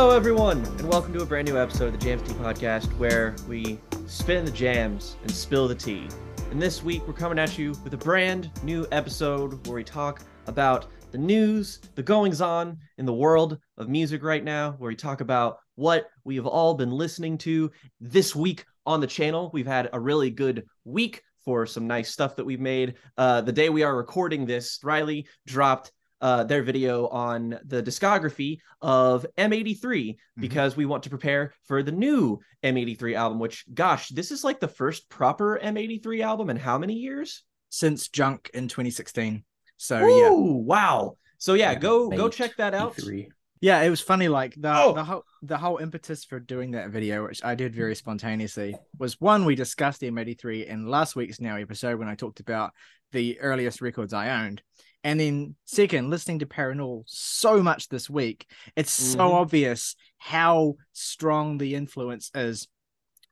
Hello, everyone, and welcome to a brand new episode of the Jams Tea Podcast where we spin the jams and spill the tea. And this week, we're coming at you with a brand new episode where we talk about the news, the goings on in the world of music right now, where we talk about what we have all been listening to this week on the channel. We've had a really good week for some nice stuff that we've made. Uh, the day we are recording this, Ryley dropped uh, their video on the discography of M83 Mm-hmm. because we want to prepare for the new M83 album, which, gosh, this is like the first proper M83 album in how many years? since Junk in 2016. So yeah, wow. So yeah, Yeah, go go check that out. E3. yeah, it was funny. Like the Oh! the whole the whole impetus for doing that video, which I did very spontaneously, was one we discussed the M83 in last week's now episode when I talked about the earliest records I owned. And then second, listening to Parannoul so much this week, it's so Mhm. obvious how strong the influence is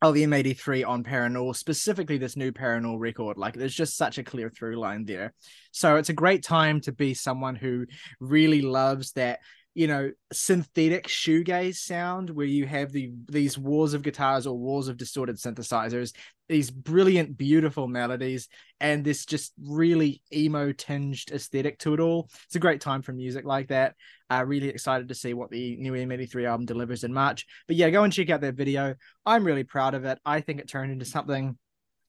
of the M83 on Parannoul, specifically this new Parannoul record. Like there's just such a clear through line there. So it's a great time to be someone who really loves that, you know, synthetic shoegaze sound where you have the these walls of guitars or walls of distorted synthesizers, these brilliant, beautiful melodies, and this just really emo tinged aesthetic to it all. It's a great time for music like that. Uh, really excited to see what the new M83 album delivers in March. But yeah, go and check out that video. I'm really proud of it. I think it turned into something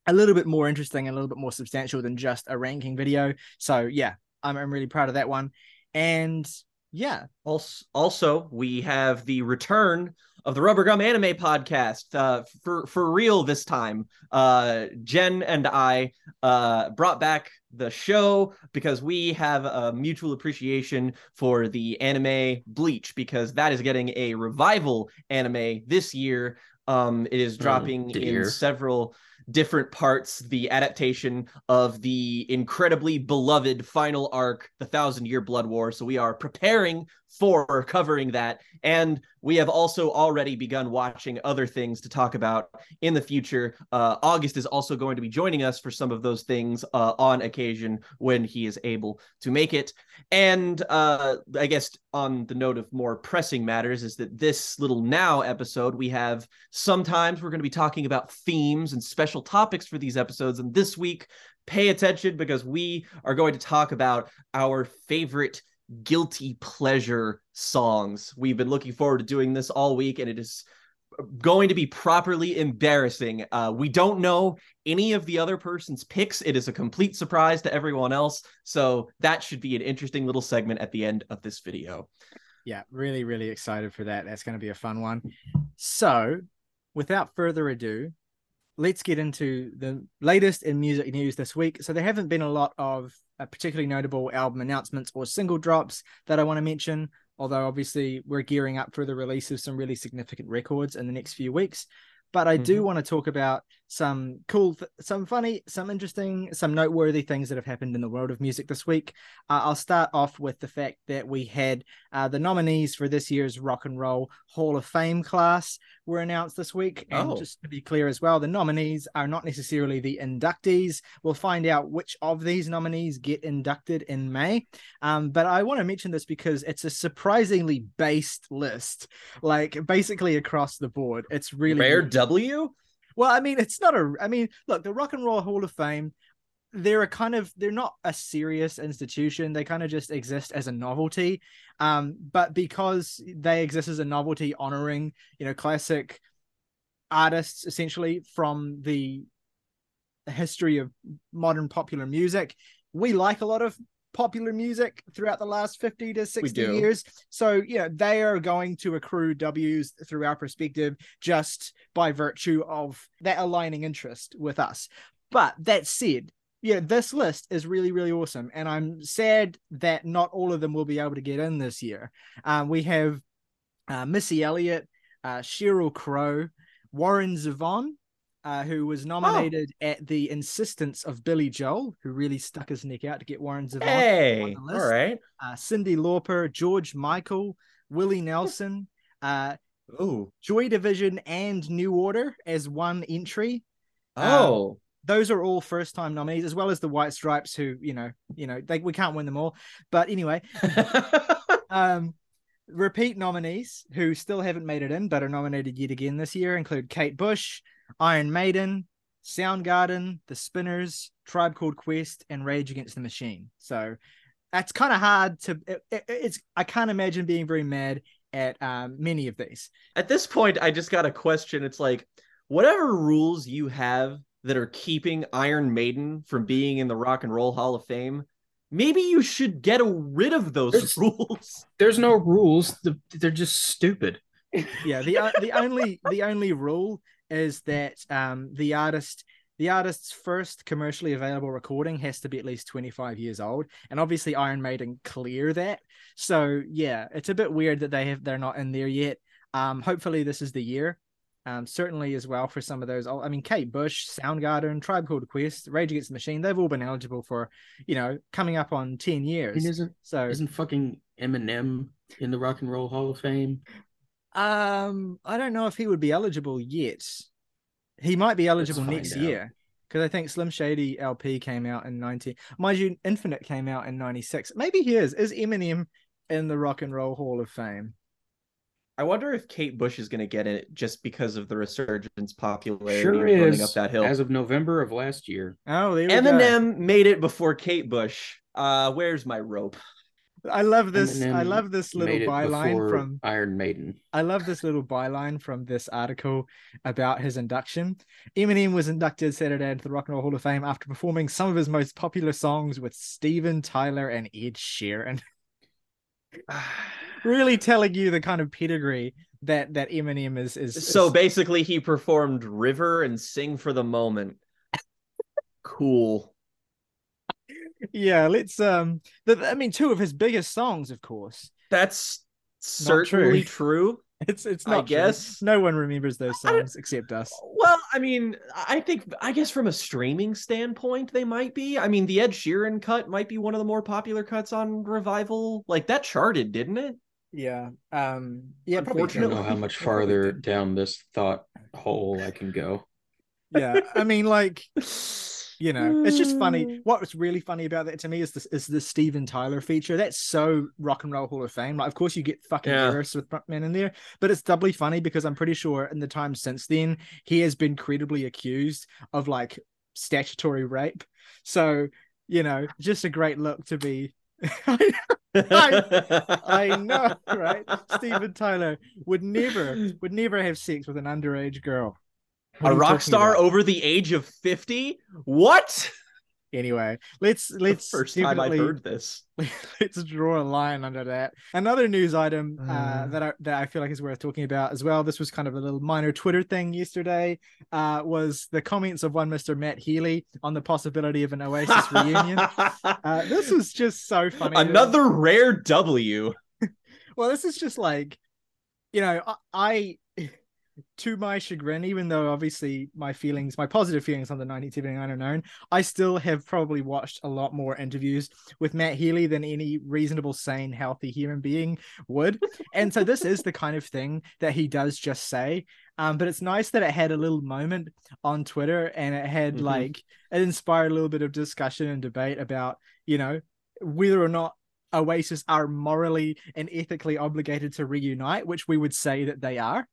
a little bit more interesting and a little bit more substantial than just a ranking video. So yeah, I'm, I'm really proud of that one. And yeah, Also, also, we have the return of the Rubber Gum Anime Podcast uh, for for real this time. Uh, Jen and I uh, brought back the show because we have a mutual appreciation for the anime Bleach because that is getting a revival anime this year. Um, it is dropping in several different parts. The adaptation of the incredibly beloved final arc, the Thousand Year Blood War. So we are preparing for covering that. And we have also already begun watching other things to talk about in the future. Uh, August is also going to be joining us for some of those things uh, on occasion when he is able to make it. And uh, I guess on the note of more pressing matters, is that this little now episode, we have sometimes we're going to be talking about themes and special topics for these episodes. And this week, pay attention because we are going to talk about our favorite guilty pleasure songs. We've been looking forward to doing this all week, and it is going to be properly embarrassing. Uh, we don't know any of the other person's picks. It is a complete surprise to everyone else. So that should be an interesting little segment at the end of this video. yeah, really, really excited for that. That's going to be a fun one. So, without further ado, let's get into the latest in music news this week. So, there haven't been a lot of uh, particularly notable album announcements or single drops that I want to mention, although obviously we're gearing up for the release of some really significant records in the next few weeks. But I do Mhm. want to talk about some cool, th- some funny, some interesting, some noteworthy things that have happened in the world of music this week. Uh, I'll start off with the fact that we had uh, the nominees for this year's Rock and Roll Hall of Fame class were announced this week. And Oh. just to be clear as well, the nominees are not necessarily the inductees. We'll find out which of these nominees get inducted in May. Um, but I want to mention this because it's a surprisingly based list, like basically across the board. It's really Rare W? Well, I mean, it's not a. I mean, look, the Rock and Roll Hall of Fame, they're a kind of they're not a serious institution. They kind of just exist as a novelty. Um, but because they exist as a novelty, honoring you know classic artists essentially from the history of modern popular music, we like a lot of popular music throughout the last 50 to 60 years. So you know they are going to accrue w's through our perspective just by virtue of that aligning interest with us. But that said yeah this list is really really awesome. And i'm sad that not all of them will be able to get in this year. Um, we have uh, missy elliott uh, sheryl crow warren zevon uh, who was nominated at the insistence of Billy Joel, who really stuck his neck out to get Warren Zevon. Hey, on the list. right. Uh, Cyndi Lauper, George Michael, Willie Nelson, uh, Ooh. Joy Division, and New Order as one entry. Oh. Those are all first-time nominees, as well as the White Stripes, who you know, you know, they, we can't win them all. But anyway, um, repeat nominees who still haven't made it in but are nominated yet again this year include Kate Bush, Iron Maiden, Soundgarden, The Spinners, Tribe Called Quest, and Rage Against the Machine. So that's kind of hard to. It, it, it's I can't imagine being very mad at um, many of these. At this point, I just got a question. It's like whatever rules you have that are keeping Iron Maiden from being in the Rock and Roll Hall of Fame, maybe you should get rid of those There's- rules. There's no rules. The- They're just stupid. Yeah, the uh, the only the only rule is that um, the artist the artist's first commercially available recording has to be at least 25 years old and obviously iron maiden clear that. So yeah it's a bit weird that they have they're not in there yet. Um hopefully this is the year. Um certainly as well for some of those old- i mean kate bush soundgarden tribe called quest rage against the machine they've all been eligible for you know coming up on 10 I years isn't so isn't fucking Eminem in the Rock and Roll Hall of Fame? Um, I don't know if he would be eligible yet. He might be eligible next out. year because I think Slim Shady LP came out in 19. Mind you, Infinite came out in 96. Maybe he is. Is Eminem in the Rock and Roll Hall of Fame? I wonder if Kate Bush is going to get it just because of the resurgence popularity Sure of running up that hill. As of November of last year. Oh, there we go. Eminem made it before Kate Bush. Uh, where's my rope? I love this. I love this little byline from Iron Maiden. I love this little byline from this article about his induction. Eminem was inducted Saturday into the Rock and Roll Hall of Fame after performing some of his most popular songs with Steven Tyler and Ed Sheeran. really telling you the kind of pedigree that that Eminem is is So basically, he performed River and Sing for the Moment. Cool. Yeah let's um the, I mean two of his biggest songs of course That's Not true. certainly true. it's it's I not true. guess. no one remembers those songs except us Well, I mean, I think, I guess from a streaming standpoint, they might be. I mean, the Ed Sheeran cut might be one of the more popular cuts on Revival. Like that charted, didn't it? yeah um yeah probably I don't know how much farther down this thought hole I can go. yeah I mean like you know it's just Mm. funny what was really funny about that to me is this is the steven tyler feature that's so rock and roll hall of fame like of course you get fucking Yeah. with frontman in there but it's doubly funny because i'm pretty sure in the time since then he has been credibly accused of like statutory rape so you know just a great look to be I know, right? Steven Tyler would never would never have sex with an underage girl. What A rock star about? over the age of 50? What? Anyway, let's let's the first time I've heard this. let's draw a line under that. Another news item uh, Uh. that I that I feel like is worth talking about as well. This was kind of a little minor Twitter thing yesterday. Uh, was the comments of one Mister Matt Healy on the possibility of an Oasis reunion. Uh, this was just so funny. Another rare W. Well, this is just like, you know, I, I to my chagrin, even though obviously my feelings, my positive feelings on the 1979 are known, I still have probably watched a lot more interviews with Matt Healy than any reasonable, sane, healthy human being would. and so this is the kind of thing that he does just say. Um, but it's nice that it had a little moment on Twitter and it had Mhm. like it inspired a little bit of discussion and debate about, you know, whether or not Oasis are morally and ethically obligated to reunite, which we would say that they are.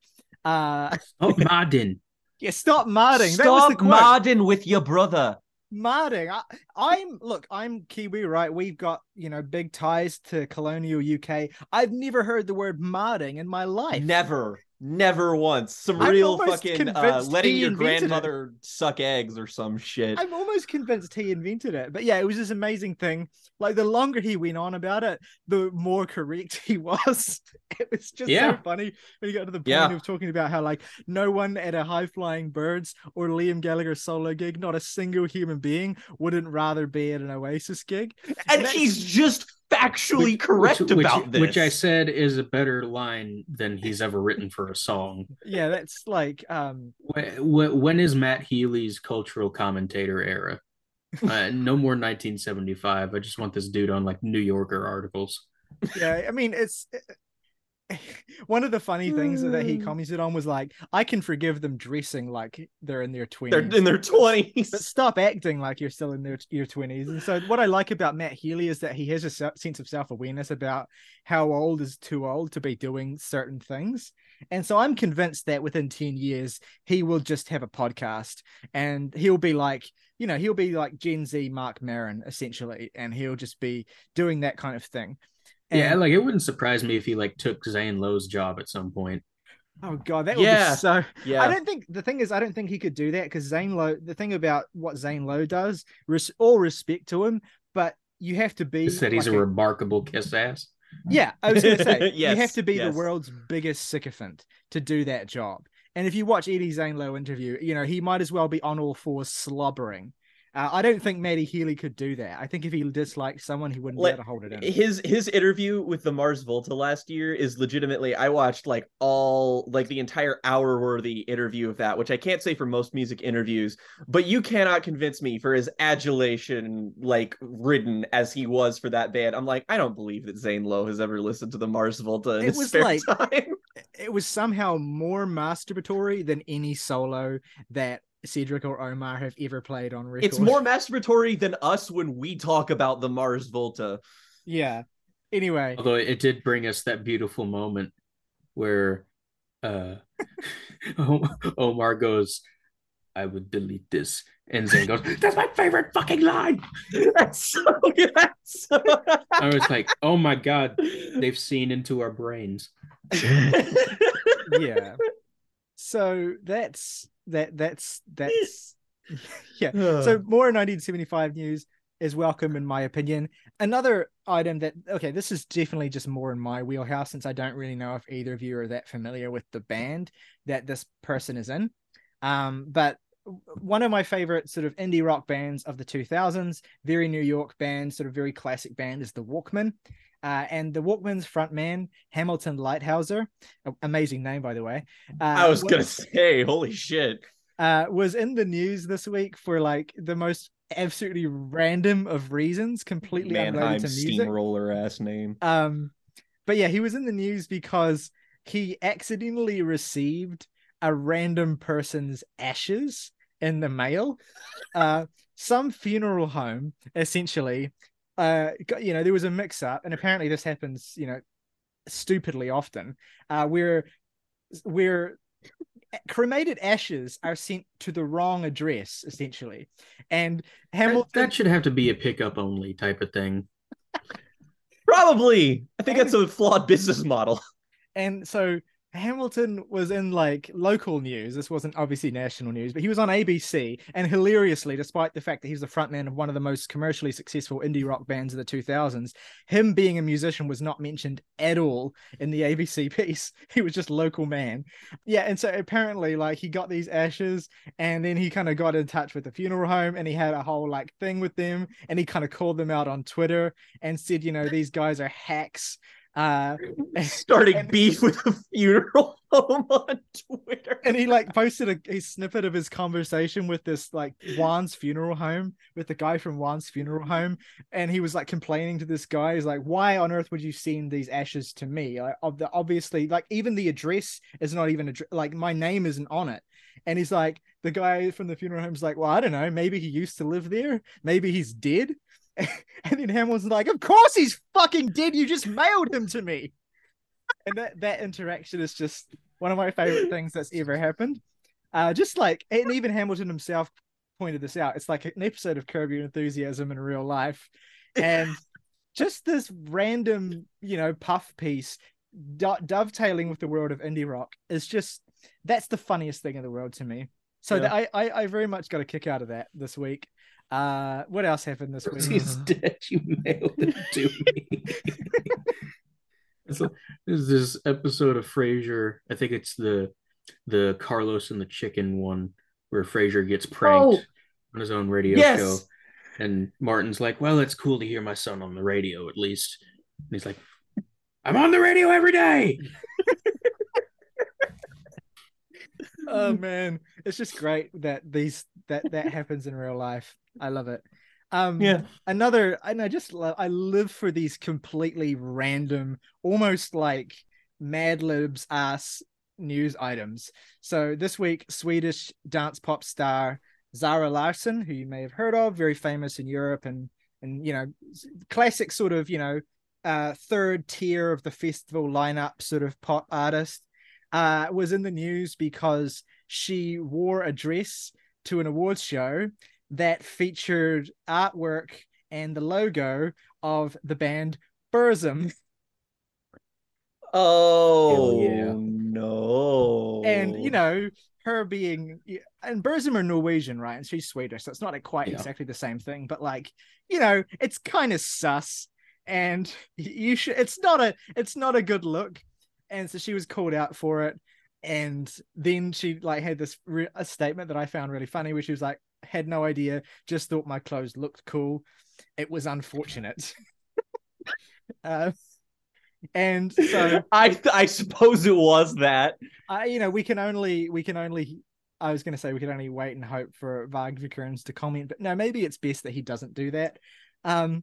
Uh, Oh, Martin. yeah, stop marding. that was the Stop modding with your brother. Marding. I, I'm look. I'm Kiwi, right? We've got you know big ties to colonial UK. I've never heard the word marding in my life. Never, never once. Some I'm real fucking uh, letting your invented it. grandmother suck eggs or some shit. I'm almost convinced he invented it. But yeah, it was this amazing thing. Like the longer he went on about it, the more correct he was. It was just Yeah. so funny when he got to the point Yeah. of talking about how like no one at a high flying birds or Liam Gallagher solo gig, not a single human being wouldn't rather be at an Oasis gig. and that's- he's just factually correct which, about which, this. Which I said is a better line than he's ever written for a song. Yeah, that's like um Wh- wh- When is Matt Healy's cultural commentator era? Uh, no more 1975. I just want this dude on like New Yorker articles. yeah, I mean it's one of the funny things that he Hmm. commented on was like, I can forgive them dressing like they're in their twenties. They're twenties. in their twenties. but stop acting like you're still in their, your 20s. And so, what I like about Matt Healy is that he has a se- sense of self awareness about how old is too old to be doing certain things. And so, I'm convinced that within 10 years, he will just have a podcast and he'll be like, you know, he'll be like Gen Z Marc Maron, essentially, and he'll just be doing that kind of thing. Yeah, like it wouldn't surprise me if he like took Zane Lowe's job at some point. oh, God, that would Yeah. be so. Yeah, I don't think the thing is, I don't think he could do that because Zane Lowe. The thing about what Zane Lowe does, res- all respect to him, but you have to be. He said he's like a remarkable kiss ass. yeah, I was going to say you have to be yes. the world's biggest sycophant to do that job. And if you watch Eddie Zane Lowe interview, you know he might as well be on all fours slobbering. Uh, I don't think Matty Healy could do that. I think if he disliked someone, he wouldn't Let- be able to hold it in. his his interview with the Mars Volta last year is legitimately I watched like all like the entire hour worthy interview of that, which I can't say for most music interviews, but you cannot convince me for his adulation like ridden as he was for that band. I'm like, I don't believe that Zane Lowe has ever listened to the Mars Volta in It his was spare like- time. it was somehow more masturbatory than any solo that Cedric or Omar have ever played on record. It's more masturbatory than us when we talk about the Mars Volta. yeah. Anyway, Although it did bring us that beautiful moment where uh Omar goes, I would delete this. And Zane goes, That's my favorite fucking line. That's so that's so... I was like, Oh my god, they've seen into our brains. yeah. So that's that that's that's yeah. So more 1975 news is welcome in my opinion. Another item that okay, this is definitely just more in my wheelhouse since I don't really know if either of you are that familiar with the band that this person is in. Um, but one of my favorite sort of indie rock bands of the 2000s, very New York band, sort of very classic band, is the Walkmen. Uh, and the Walkmen's frontman, Hamilton Leithauser, amazing name by the way. Uh, I was wa- gonna say, holy shit. uh, was in the news this week for like the most absolutely random of reasons, completely Mannheim unrelated to music. steamroller ass name. Um, but yeah, he was in the news because he accidentally received a random person's ashes in the mail. Uh, some funeral home essentially. Uh, you know, there was a mix-up, and apparently this happens, you know, stupidly often. Uh, where where cremated ashes are sent to the wrong address essentially, and That, Hamilton. that should have to be a pickup only type of thing. Probably. I think that's a flawed business model. and so Hamilton was in like local news. This wasn't obviously national news, but he was on ABC. And hilariously, despite the fact that he's the frontman of one of the most commercially successful indie rock bands of the 2000s, him being a musician was not mentioned at all in the ABC piece. He was just local man. Yeah. And so apparently, like, he got these ashes and then he kind of got in touch with the funeral home and he had a whole like thing with them and he kind of called them out on Twitter and said, you know, these guys are hacks. Uh, Starting And- beef with a funeral home on Twitter. and he like posted a, a snippet of his conversation with this like Juan's funeral home with the guy from Juan's funeral home, and he was like complaining to this guy. He's like, "Why on earth would you send these ashes to me? Like, of the obviously, like even the address is not even addre- like my name isn't on it." And he's like, the guy from the funeral home's like, "Well, I don't know. Maybe he used to live there. Maybe he's dead." And then Hamilton's like, "Of course he's fucking dead. You just mailed him to me." And that that interaction is just one of my favorite things that's ever happened. Uh, just like, and even Hamilton himself pointed this out. It's like an episode of Curb Your Enthusiasm in real life, and just this random, you know, puff piece do- dovetailing with the world of indie rock is just that's the funniest thing in the world to me. So Yeah. that I, I I very much got a kick out of that this week. Uh, what else happened this week? He's dead. You mailed it to me. It's like- There's this episode of Frasier. I think it's the the Carlos and the Chicken one where Frasier gets pranked Oh. on his own radio Yes. show. And Martin's like, Well, it's cool to hear my son on the radio at least. And he's like, I'm on the radio every day. Oh man it's just great that these that that happens in real life i love it um Yeah. another and i just love i live for these completely random almost like Mad Libs ass news items. So this week, Swedish dance pop star Zara Larsson, who you may have heard of, very famous in Europe and and you know, classic sort of you know, uh, third tier of the festival lineup sort of pop artist, uh, was in the news because she wore a dress to an awards show that featured artwork and the logo of the band Burzum. Oh yeah. no! And you know, her being and Burzum are Norwegian, right? And she's Swedish, so it's not like quite Yeah. exactly the same thing, but like, you know, it's kind of sus. And you should it's not a it's not a good look. And so she was called out for it. And then she like had this re- a statement that I found really funny, where she was like, had no idea, just thought my clothes looked cool. It was unfortunate. uh, and so I I suppose it was that. I, you know, we can only, we can only, I was going to say we can only wait and hope for Varg vikernes to comment, but no, maybe it's best that he doesn't do that. Um,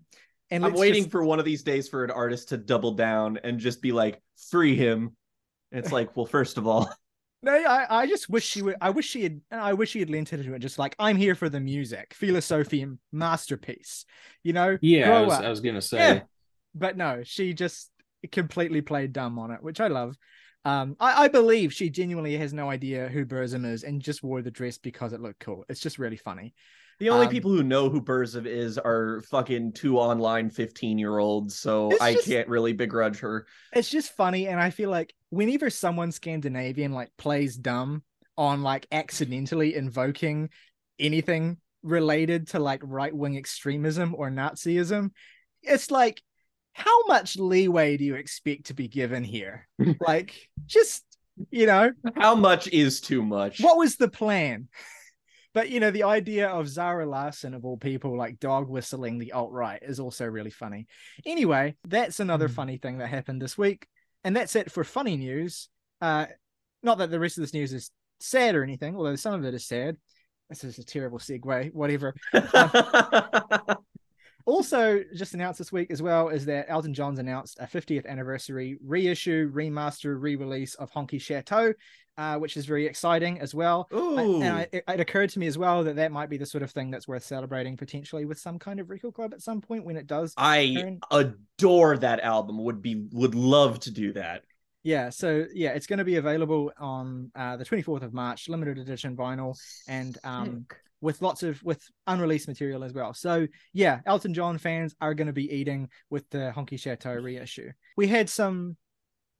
and I'm waiting just- for one of these days for an artist to double down and just be like, free him. And it's like, well, first of all, no, I, I just wish she would. I wish she had. I wish she had leaned into it. Just like I'm here for the music, philosophy, masterpiece. You know, Yeah, I was. I was gonna say. Yeah. but no, she just completely played dumb on it, which I love. Um, I, I believe she genuinely has no idea who Burzum is and just wore the dress because it looked cool. It's just really funny. The only Um, people who know who Burzum is are fucking two online 15 year olds. So I just- can't really begrudge her. It's just funny, and I feel like whenever someone Scandinavian like plays dumb on like accidentally invoking anything related to like right wing extremism or Nazism, it's like, how much leeway do you expect to be given here? like, just you know, How much is too much? what was the plan? But you know, the idea of Zara Larsson of all people like dog whistling the alt right is also really funny. Anyway, that's another Hmm. funny thing that happened this week, and that's it for funny news. Uh, not that the rest of this news is sad or anything, although some of it is sad. This is a terrible segue. Whatever. Also, just announced this week as well is that Elton John's announced a 50th anniversary reissue, remaster, re-release of Honky Chateau, uh, which is very exciting as well. I- Ooh. and I, it, it occurred to me as well that that might be the sort of thing that's worth celebrating potentially with some kind of record club at some point when it does. I turn. adore that album. Would be would love to do that. Yeah, so yeah, it's going to be available on uh, the 24th of March, limited edition vinyl, and um, with lots of with unreleased material as well. So yeah, Elton John fans are going to be eating with the Honky Chateau reissue. We had some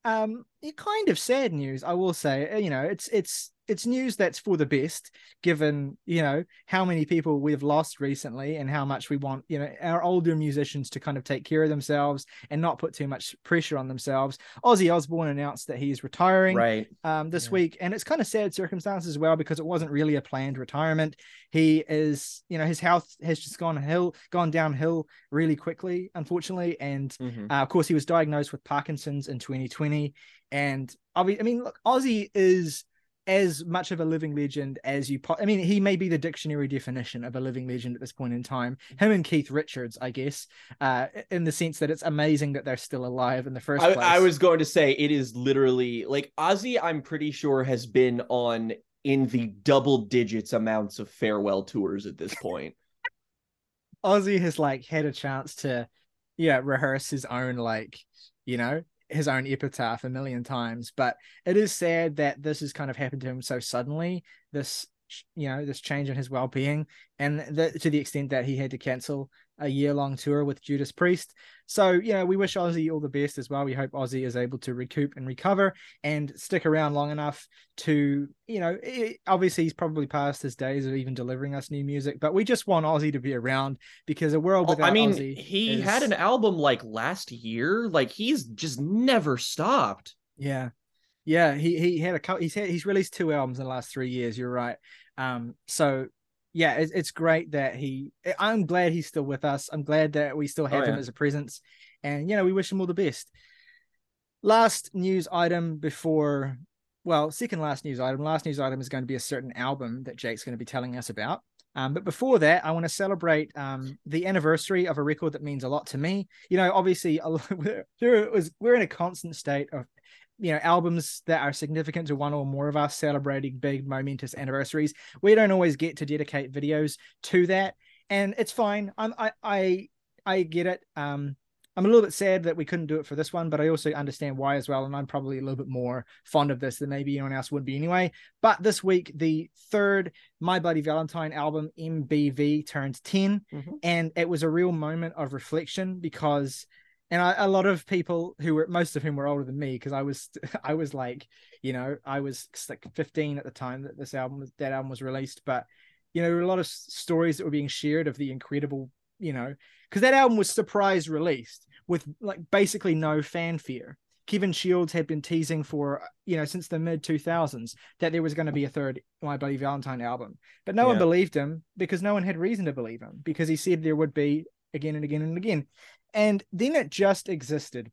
um kind of sad news, I will say. Uh, You know, it's it's it's news that's for the best, given you know how many people we've lost recently and how much we want you know our older musicians to kind of take care of themselves and not put too much pressure on themselves. Ozzy Osbourne announced that he's retiring right. um, this Yeah. week, and it's kind of sad circumstances as well because it wasn't really a planned retirement. He is, you know, his health has just gone hill, gone downhill really quickly, unfortunately, and Mhm. uh, of course he was diagnosed with Parkinson's in 2020. And I mean, look, Ozzy is as much of a living legend as you. Po- I mean, he may be the dictionary definition of a living legend at this point in time. Him and Keith Richards, I guess, uh, in the sense that it's amazing that they're still alive in the first I, place. I was going to say it is literally like Ozzy. I'm pretty sure has been on in the double digits amounts of farewell tours at this point. Ozzy has like had a chance to, yeah, rehearse his own like, you know, his own epitaph a million times. But it is sad that this has kind of happened to him so suddenly. This, you know, this change in his well being, and the, to the extent that he had to cancel a year long tour with Judas Priest. So, you know, we wish Ozzy all the best as well. We hope Ozzy is able to recoup and recover and stick around long enough to, you know, i obviously he's probably past his days of even delivering us new music, but we just want Ozzy to be around because a world Oh, without I mean, Ozzy he is- had an album like last year. Like he's just never stopped. Yeah, yeah. He he had a couple. He's had, he's released two albums in the last three years. You're right. Um. So yeah, it's it's great that he. I'm glad he's still with us. I'm glad that we still have Oh, him as a presence, and you know we wish him all the best. Last news item before, well, second last news item. Last news item is going to be a certain album that Jake's going to be telling us about. Um, but before that, I want to celebrate um, the anniversary of a record that means a lot to me. You know, obviously, a we're, there was, we're in a constant state of you know albums that are significant to one or more of us celebrating big momentous anniversaries we don't always get to dedicate videos to that and it's fine i'm i i, I get it um I'm a little bit sad that we couldn't do it for this one, but I also understand why as well. And I'm probably a little bit more fond of this than maybe anyone else would be anyway. But this week, the third My Bloody Valentine album, MBV, turned 10. Mm-hmm. And it was a real moment of reflection because and I, a lot of people who were most of whom were older than me because I was I was like you know I was like 15 at the time that this album that album was released but you know a lot of stories that were being shared of the incredible you know because that album was surprise released with like basically no fanfare. Kevin Shields had been teasing for you know since the mid 2000s that there was going to be a third My Bloody Valentine album, but no yeah. one believed him because no one had reason to believe him because he said there would be again and again and again, and then it just existed,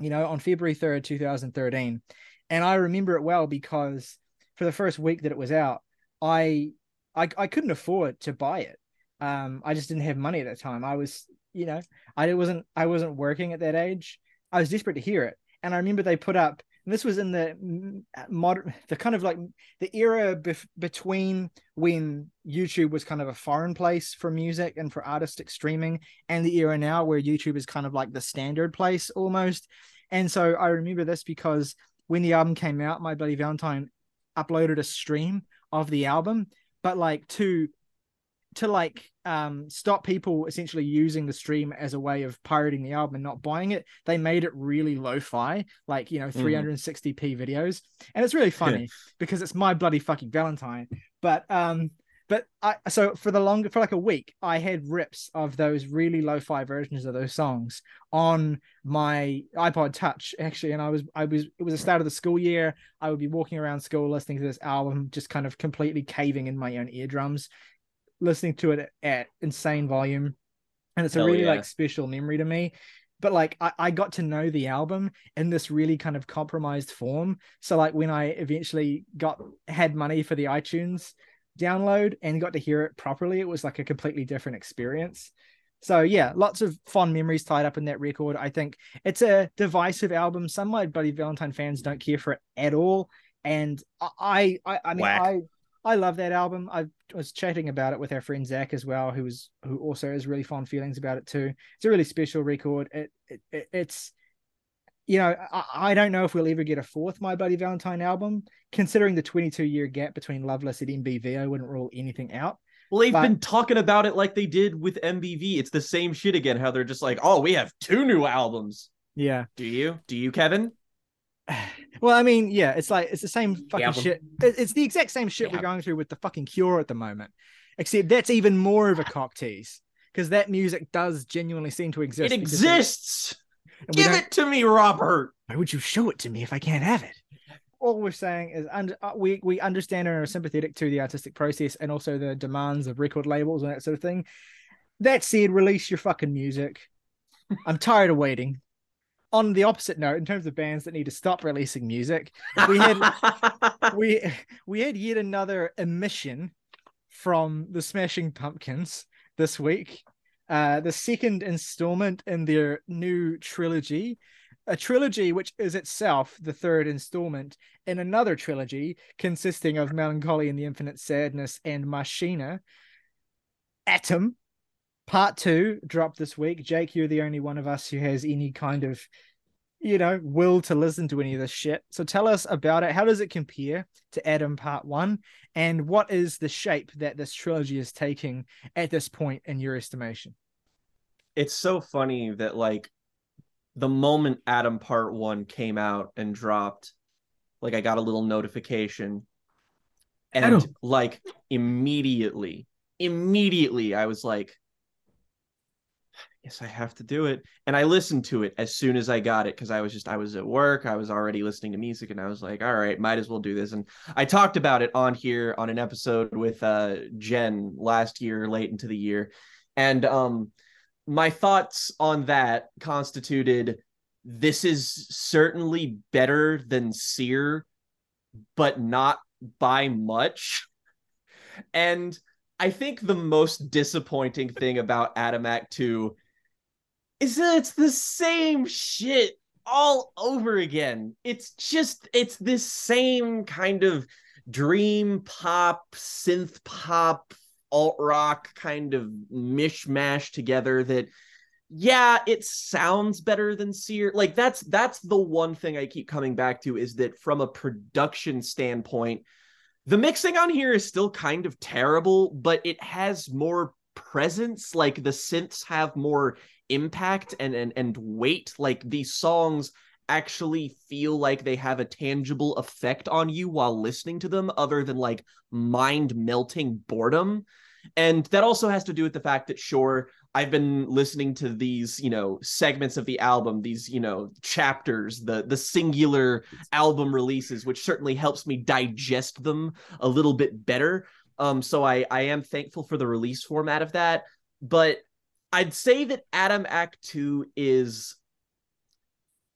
you know, on February 3rd, 2013, and I remember it well because for the first week that it was out, I I, I couldn't afford to buy it. Um i just didn't have money at that time. I was you know i wasn't i wasn't working at that age. I was desperate to hear it. And i remember they put up and this was in the uh, modern the kind of like the era bef- between when youtube was kind of a foreign place for music and for artistic streaming and the era now where youtube is kind of like the standard place almost. And so i remember this because when the album came out my bloody valentine uploaded a stream of the album but like to to like um stop people essentially using the stream as a way of pirating the album and not buying it they made it really lo-fi like you know 360p mm. videos. And it's really funny yeah. because it's my bloody fucking valentine. But um but I so for the longer for like a week I had rips of those really lo-fi versions of those songs on my iPod Touch actually. And I was I was it was the start of the school year. I would be walking around school listening to this album just kind of completely caving in my own eardrums listening to it at insane volume. And it's a really yeah. like special memory to me. But like I, I got to know the album in this really kind of compromised form. So like when i eventually got had money for the itunes download and got to hear it properly it was like a completely different experience. So yeah lots of fond memories tied up in that record. I think it's a divisive album. Some my bloody valentine fans don't care for it at all. And i i i mean Whack. i I love that album. I was chatting about it with our friend Zach as well, who was who also has really fond feelings about it too. It's a really special record. It, it, it it's you know I, I, don't know if we'll ever get a fourth My Bloody Valentine album. Considering the 22 year gap between Loveless and MBV, I wouldn't rule anything out. Well, they've but, been talking about it like they did with MBV. It's the same shit again. How they're just like, oh, we have two new albums. Yeah. Do you? Do you, Kevin? Well, I mean, yeah, it's like it's the same fucking shit. It's the exact same shit yeah. we're going through with the fucking Cure at the moment, except that's even more of a cock tease because that music does genuinely seem to exist. It exists. Give it to me, Robert. Why would you show it to me if I can't have it? All we're saying is, and uh, we we understand and are sympathetic to the artistic process and also the demands of record labels and that sort of thing. That said, release your fucking music. I'm tired of waiting on the opposite note, in terms of bands that need to stop releasing music, we had we we had yet another emission from the Smashing Pumpkins this week. Uh, the second installment in their new trilogy, a trilogy which is itself the third installment in another trilogy consisting of Melancholy and the Infinite Sadness and Machina. ATUM, part two dropped this week. Jake, you're the only one of us who has any kind of, you know, will to listen to any of this shit. So tell us about it. How does it compare to ATUM Part One? And what is the shape that this trilogy is taking at this point in your estimation? It's so funny that, like, the moment ATUM Part One came out and dropped, like, I got a little notification. And, like, immediately, immediately, I was like, yes, I have to do it. And I listened to it as soon as I got it because I was just I was at work, I was already listening to music, and I was like, all right, might as well do this. And I talked about it on here on an episode with uh Jen last year, late into the year. And um my thoughts on that constituted this is certainly better than Cyr, but not by much. And I think the most disappointing thing about ATUM Act 2 is it's the same shit all over again. It's just it's this same kind of dream pop, synth pop, alt rock kind of mishmash together that yeah, it sounds better than Cyr. Like that's that's the one thing I keep coming back to is that from a production standpoint, the mixing on here is still kind of terrible, but it has more presence. Like the synths have more impact and and and weight. Like these songs actually feel like they have a tangible effect on you while listening to them, other than like mind melting boredom. And that also has to do with the fact that, sure, I've been listening to these, you know, segments of the album, these, you know, chapters, the the singular album releases, which certainly helps me digest them a little bit better. Um, so I I am thankful for the release format of that. But I'd say that ATUM Act Two is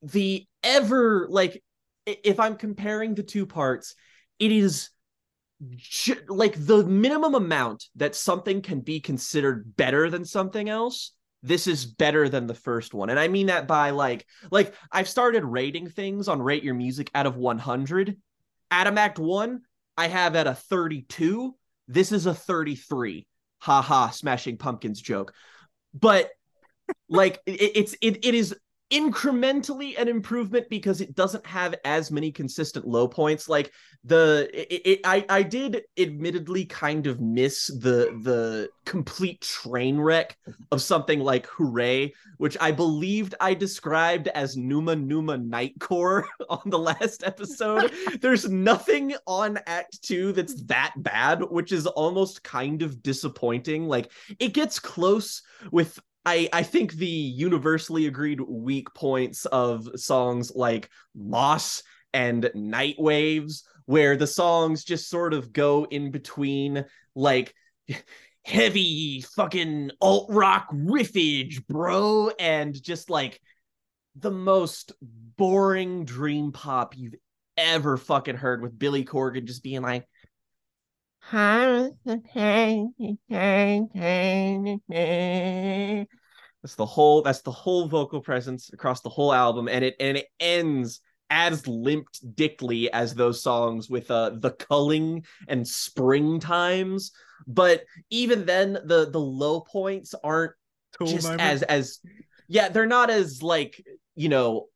the ever like if I'm comparing the two parts, it is like the minimum amount that something can be considered better than something else this is better than the first one and i mean that by like like i've started rating things on rate your music out of 100 ATUM act 1 i have at a 32 this is a 33 haha smashing pumpkins joke. But like it, it's it, it is incrementally an improvement because it doesn't have as many consistent low points. Like the it, it, i i did admittedly kind of miss the the complete train wreck of something like hooray which i believed i described as numa numa nightcore on the last episode. There's nothing on act 2 that's that bad which is almost kind of disappointing. Like it gets close with I, I think the universally agreed weak points of songs like Loss and Night Waves, where the songs just sort of go in between like heavy fucking alt rock riffage, bro, and just like the most boring dream pop you've ever fucking heard with Billy Corgan just being like, that's the whole that's the whole vocal presence across the whole album and it and it ends as limped dickly as those songs with uh the culling and spring times. But even then the the low points aren't just as as yeah they're not as like you know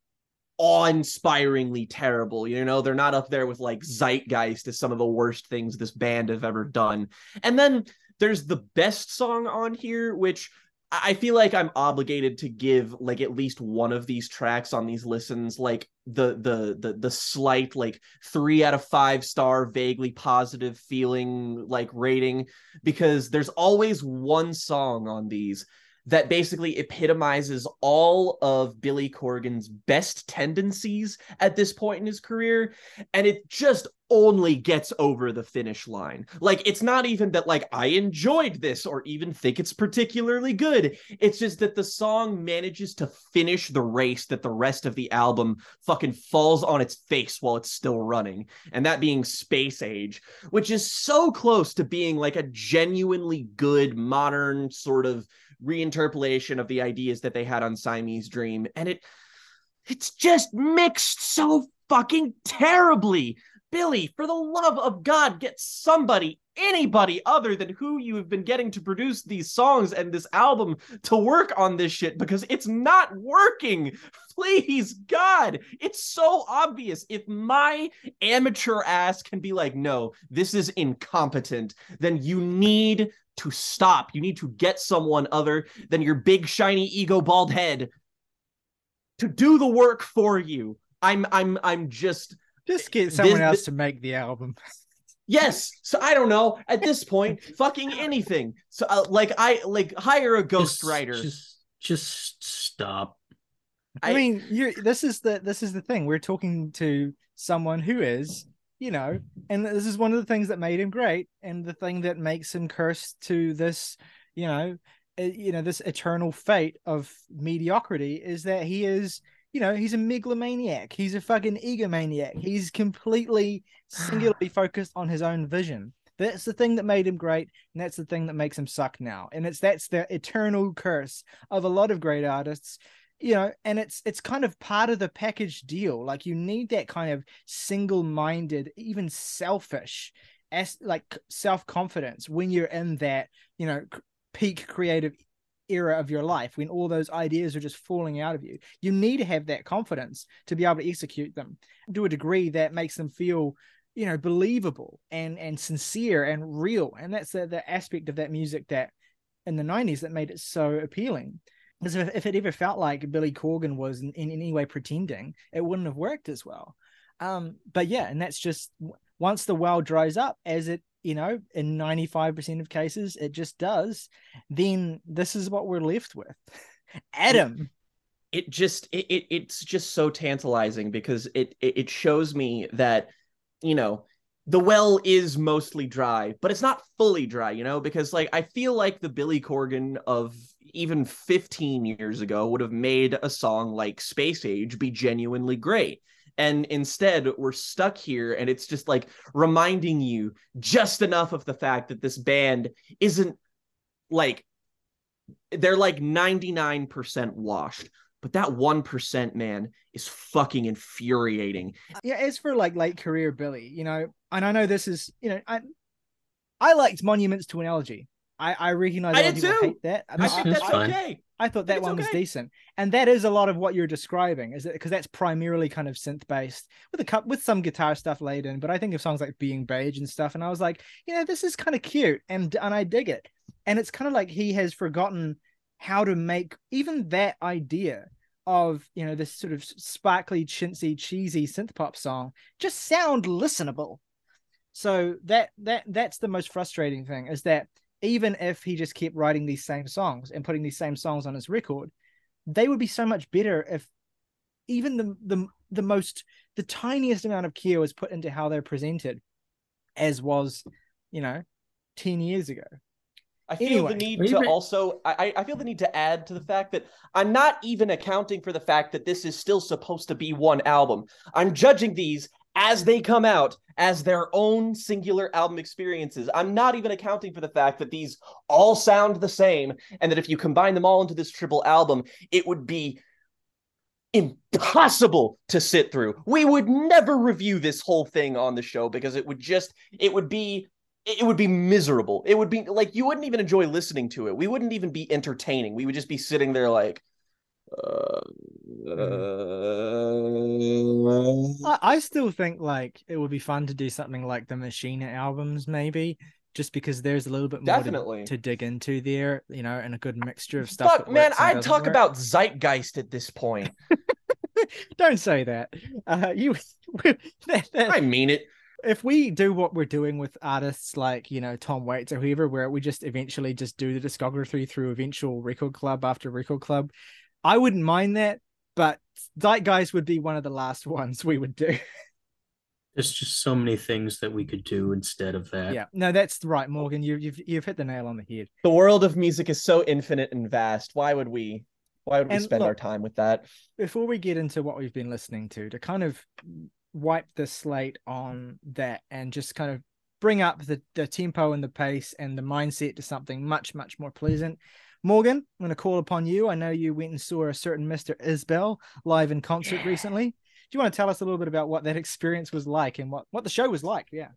awe-inspiringly terrible. You know, they're not up there with like Zeitgeist as some of the worst things this band have ever done. And then there's the best song on here, which I feel like I'm obligated to give like at least one of these tracks on these listens like the the the the slight like 3 out of 5 star vaguely positive feeling like rating because there's always one song on these that basically epitomizes all of Billy Corgan's best tendencies at this point in his career. And it just only gets over the finish line. Like, it's not even that, like, I enjoyed this or even think it's particularly good. It's just that the song manages to finish the race that the rest of the album fucking falls on its face while it's still running. And that being Space Age, which is so close to being like a genuinely good modern sort of reinterpolation of the ideas that they had on Siamese Dream, and it it's just mixed so fucking terribly. Billy, for the love of God, get somebody, anybody other than who you have been getting to produce these songs and this album to work on this shit because it's not working. Please, God, it's so obvious. If my amateur ass can be like, no, this is incompetent, then you need to stop. You need to get someone other than your big shiny ego bald head to do the work for you. I'm I'm I'm just just get someone this, else this, to make the album. Yes. So I don't know. At this point, fucking anything. So uh, like I like hire a ghostwriter. Just, just just stop. I, I mean, you this is the this is the thing. We're talking to someone who is you know, and this is one of the things that made him great, and the thing that makes him cursed to this, you know, uh, you know, this eternal fate of mediocrity is that he is, you know, he's a megalomaniac. He's a fucking egomaniac. He's completely singularly focused on his own vision. That's the thing that made him great, and that's the thing that makes him suck now. And it's that's the eternal curse of a lot of great artists you know and it's it's kind of part of the package deal like you need that kind of single-minded even selfish as like self-confidence when you're in that you know peak creative era of your life when all those ideas are just falling out of you. You need to have that confidence to be able to execute them to a degree that makes them feel you know believable and and sincere and real. And that's the, the aspect of that music that in the 90s that made it so appealing. Because if, if it ever felt like billy corgan was in, in any way pretending it wouldn't have worked as well. Um but yeah and that's just once the well dries up as it you know in 95% of cases it just does then this is what we're left with ATUM it just it, it it's just so tantalizing because it, it it shows me that you know the well is mostly dry, but it's not fully dry, you know, because like I feel like the Billy Corgan of even 15 years ago would have made a song like Space Age be genuinely great. And instead, we're stuck here, and it's just like reminding you just enough of the fact that this band isn't like they're like 99% washed but that 1% man is fucking infuriating. Yeah as for like late career billy you know and i know this is you know i i liked monuments to an elegy i i recognize I a lot did too. hate that i but think That's that's fine. okay I thought that It's one was decent, and that is a lot of what you're describing, is it? Because that's primarily kind of synth based with a cup with some guitar stuff laid in. But I think of songs like "Being Beige" and stuff, and I was like, you know, this is kind of cute, and and I dig it. And it's kind of like he has forgotten how to make even that idea of you know this sort of sparkly, chintzy, cheesy synth pop song just sound listenable. So that that that's the most frustrating thing is that even if he just kept writing these same songs and putting these same songs on his record, they would be so much better if even the the the most the tiniest amount of care was put into how they're presented, as was, you know, ten years ago. I feel Anyway. the need to even- also I, I feel the need to add to the fact that I'm not even accounting for the fact that this is still supposed to be one album. I'm judging these as they come out as their own singular album experiences. I'm not even accounting for the fact that these all sound the same and that if you combine them all into this triple album, it would be impossible to sit through. We would never review this whole thing on the show because it would just it would be it would be miserable. It would be like you wouldn't even enjoy listening to it. We wouldn't even be entertaining. We would just be sitting there like uh, uh, I, I still think like it would be fun to do something like the Machina albums, maybe, just because there's a little bit more to- Definitely. to, dig into there, you know, and a good mixture of stuff. fuck man, I'd talk work. about zeitgeist at this point. Don't say that. Uh, you. that- that- I mean it. if we do what we're doing with artists like you know Tom Waits or whoever, where we just eventually just do the discography through eventual record club after record club, I wouldn't mind that. But Zeitgeist would be one of the last ones we would do. There's just so many things that we could do instead of that. yeah, no, that's right, Morgan. You, you've you've hit the nail on the head. The world of music is so infinite and vast. Why would we why would we And spend our time with that? Before we get into what we've been listening to, to kind of wipe the slate on that and just kind of bring up the, the tempo and the pace and the mindset to something much, much more pleasant. Morgan, I'm going to call upon you. I know you went and saw a certain Mr. Isbell live in concert Yeah. recently. Do you want to tell us a little bit about what that experience was like and what, what the show was like? Yeah.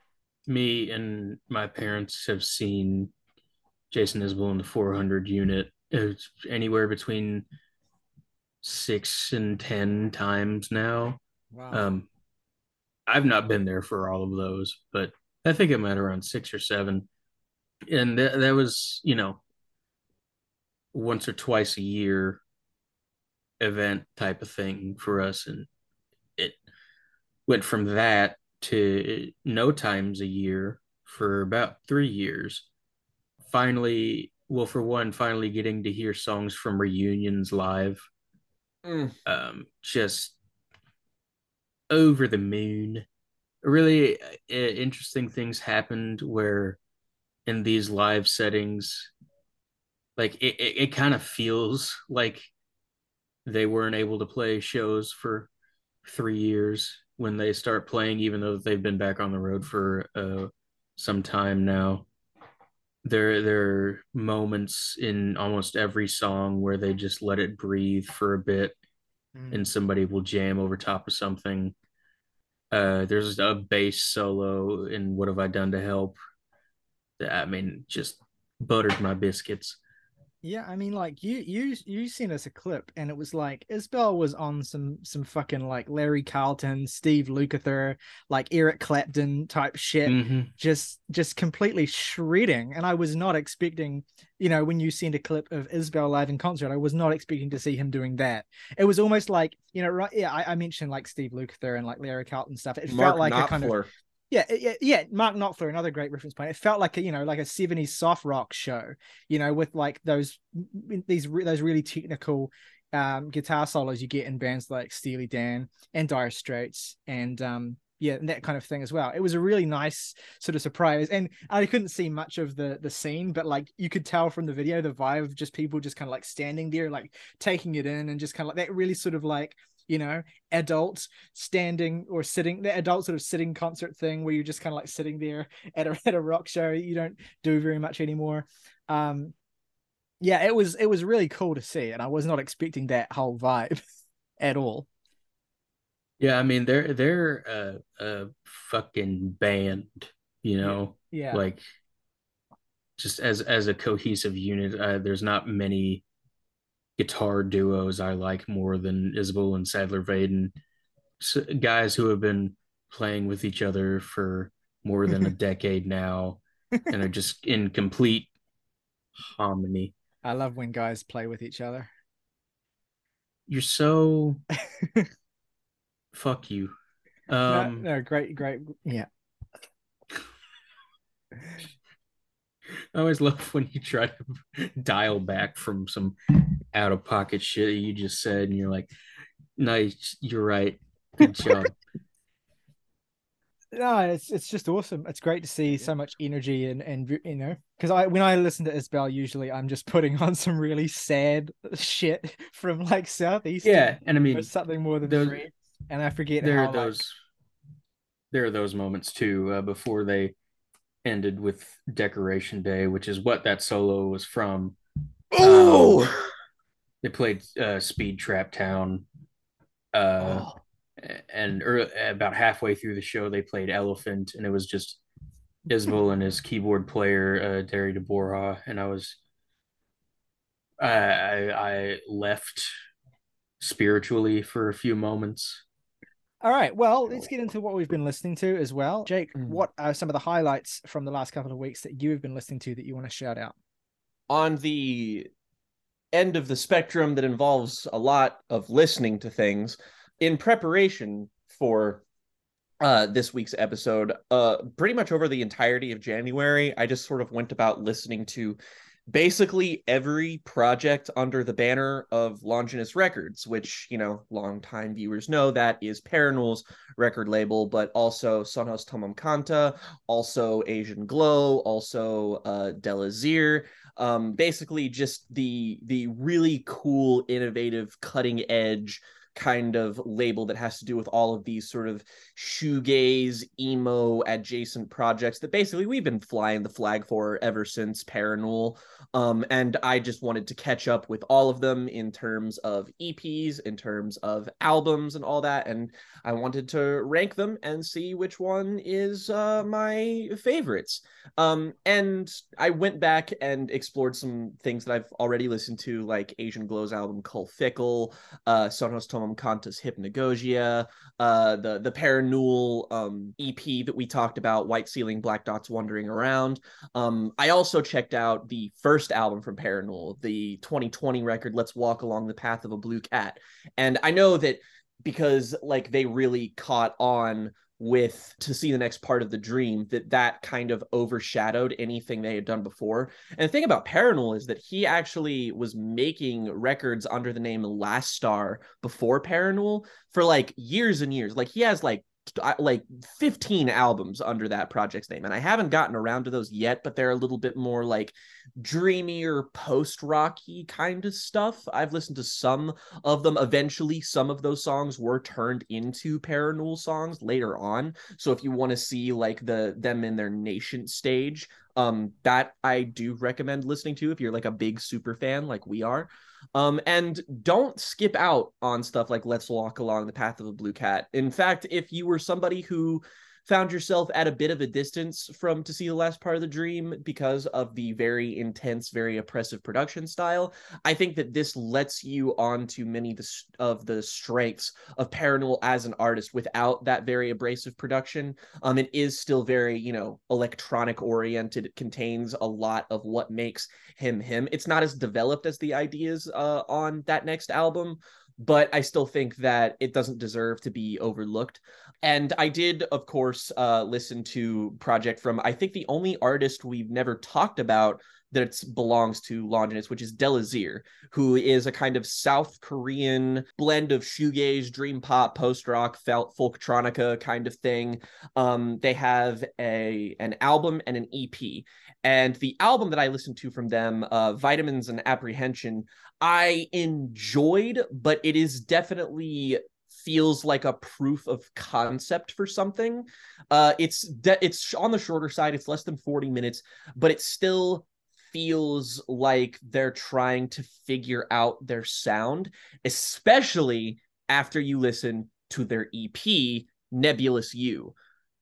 Me and my parents have seen Jason Isbell in the 400 unit. It's anywhere between six and ten times now. Wow. Um, I've not been there for all of those, but I think I'm at around six or seven, and that that was you know once or twice a year event type of thing for us, and it went from that to no times a year for about three years. Finally, well, for one, finally getting to hear songs from reunions live Mm. um, just over the moon. Really uh, interesting things happened where in these live settings, like it, it, it kind of feels like they weren't able to play shows for three years when they start playing, even though they've been back on the road for uh, some time now. there there are moments in almost every song where they just let it breathe for a bit Mm. and somebody will jam over top of something. Uh, there's a bass solo in What Have I Done to Help? That I mean, just buttered my biscuits. Yeah, I mean, like you, you, you sent us a clip, and it was like Isbell was on some, some fucking like Larry Carlton, Steve Lukather, like Eric Clapton type shit, Mhm. just, just completely shredding. And I was not expecting, you know, when you sent a clip of Isbell live in concert, I was not expecting to see him doing that. It was almost like, you know, right? Yeah, I, I mentioned like Steve Lukather and like Larry Carlton stuff. It Mark felt like a kind of Knopfler. Yeah, yeah, yeah. Mark Knopfler, another great reference point. It felt like a you know like a '70s soft rock show, you know, with like those these those really technical um, guitar solos you get in bands like Steely Dan and Dire Straits, and um, yeah, and that kind of thing as well. It was a really nice sort of surprise, and I couldn't see much of the the scene, but like you could tell from the video the vibe of just people just kind of like standing there, like taking it in, and just kind of like that really sort of like you know adult standing or sitting the adult sort of sitting concert thing where you're just kind of like sitting there at a, at a rock show. You don't do very much anymore. Um yeah it was it was really cool to see and i was not expecting that whole vibe at all. Yeah, I mean they're they're a, a fucking band, you know, yeah. Like just as as a cohesive unit. Uh, there's not many guitar duos I like more than Isbell and Sadler Vaden, S guys who have been playing with each other for more than a decade now, and are just in complete harmony. i love when guys play with each other You're so fuck you. no, Um, no great great yeah I always love when you try to dial back from some out of pocket shit you just said, and you're like, "Nice, you're right. Good job." no it's it's just awesome it's great to see so much energy and and you know because i when i listen to isbell usually i'm just putting on some really sad shit from like southeast yeah, and I mean, something more than those- three and i forget there how, are like- those there are those moments too uh, before they ended with Decoration Day, which is what that solo was from. Oh, They played uh, Speed Trap Town. Uh, Oh. and ear about halfway through the show they played elephant and it was just isbell and his keyboard player uh Derry deBorja and i was I, I i left spiritually for a few moments all right well let's get into what we've been listening to as well jake Mm. what are some of the highlights from the last couple of weeks that you have been listening to that you want to shout out on the end of the spectrum that involves a lot of listening to things in preparation for uh this week's episode. Uh pretty much over the entirety of January I just sort of went about listening to basically every project under the banner of Longinus Records which you know longtime viewers know that is Parannoul's record label but also Sonhos Tomam Conta also Asian Glow also uh Delazir um basically just the the really cool innovative cutting edge kind of label that has to do with all of these sort of shoegaze emo adjacent projects that basically we've been flying the flag for ever since Parannoul um and I just wanted to catch up with all of them in terms of EPs in terms of albums and all that and I wanted to rank them and see which one is uh my favorites. Um and I went back and explored some things that I've already listened to like Asian Glow's album Cull Fickle uh Sonhos Tomam Conta's Hypnagogia uh the the Parannoul um EP that we talked about White Ceiling Black Dots Wandering Around. Um I also checked out the first album from Parannoul the 2020 record Let's Walk Along the Path of a Blue Cat. And I know that because like they really caught on with to see the next part of the dream that that kind of overshadowed anything they had done before. And the thing about Parannoul is that he actually was making records under the name last star before Parannoul for like years and years. Like he has like like 15 albums under that project's name and i haven't gotten around to those yet but they're a little bit more like dreamier post rocky kind of stuff. I've listened to some of them. Eventually some of those songs were turned into parannoul songs later on. So if you want to see like the them in their nascent stage Um, that I do recommend listening to if you're like a big super fan like we are. Um, and don't skip out on stuff like Let's Walk Along the Path of a Blue Cat. In fact, if you were somebody who found yourself at a bit of a distance from to see the last part of the dream because of the very intense very oppressive production style. I think that this lets you on to many of the strengths of Parannoul as an artist without that very abrasive production. Um it is still very you know electronic oriented. It contains a lot of what makes him him. It's not as developed as the ideas uh, on that next album but I still think that it doesn't deserve to be overlooked. And I did, of course, uh, listen to Project from I think the only artist we've never talked about that belongs to Longinus, which is Delazir, who is a kind of South Korean blend of shoegaze, dream pop, post rock, folktronica kind of thing. Um, they have a an album and an EP, and the album that I listened to from them, uh, Vitamins and Apprehension, I enjoyed, but it is definitely feels like a proof of concept for something. Uh, it's de- it's on the shorter side. It's less than forty minutes, but it still feels like they're trying to figure out their sound, especially after you listen to their EP, Nebulous You,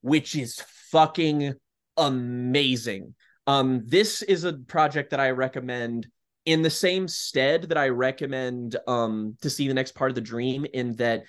which is fucking amazing. Um, this is a project that I recommend in the same stead that I recommend um to see the next part of the dream in that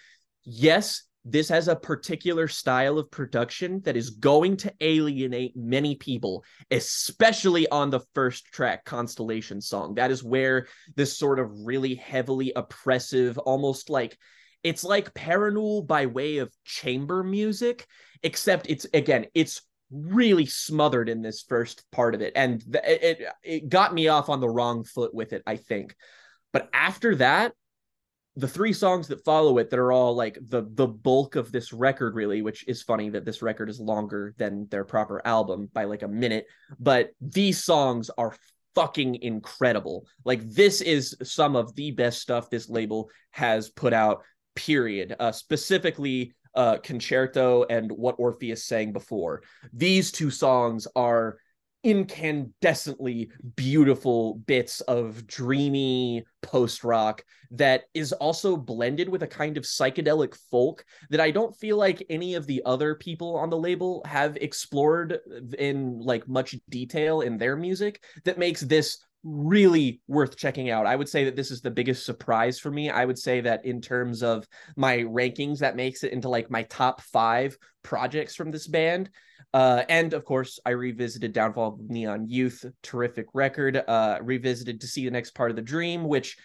yes this has a particular style of production that is going to alienate many people, especially on the first track, Constellation Song. That is where this sort of really heavily oppressive, almost like it's like Parannoul by way of chamber music, except it's again, it's really smothered in this first part of it. And it, it, it got me off on the wrong foot with it, I think. But after that, the three songs that follow it that are all like the the bulk of this record really which is funny that this record is longer than their proper album by like a minute but these songs are fucking incredible. Like this is some of the best stuff this label has put out period. Uh specifically uh concerto and what orpheus sang before. These two songs are incandescently beautiful bits of dreamy post rock that is also blended with a kind of psychedelic folk that I don't feel like any of the other people on the label have explored in like much detail in their music that makes this really worth checking out. I would say that this is the biggest surprise for me. I would say that in terms of my rankings, that makes it into like my top five projects from this band. Uh, and of course, I revisited Downfall of Neon Youth, terrific record. Uh, revisited to see the next part of the dream, which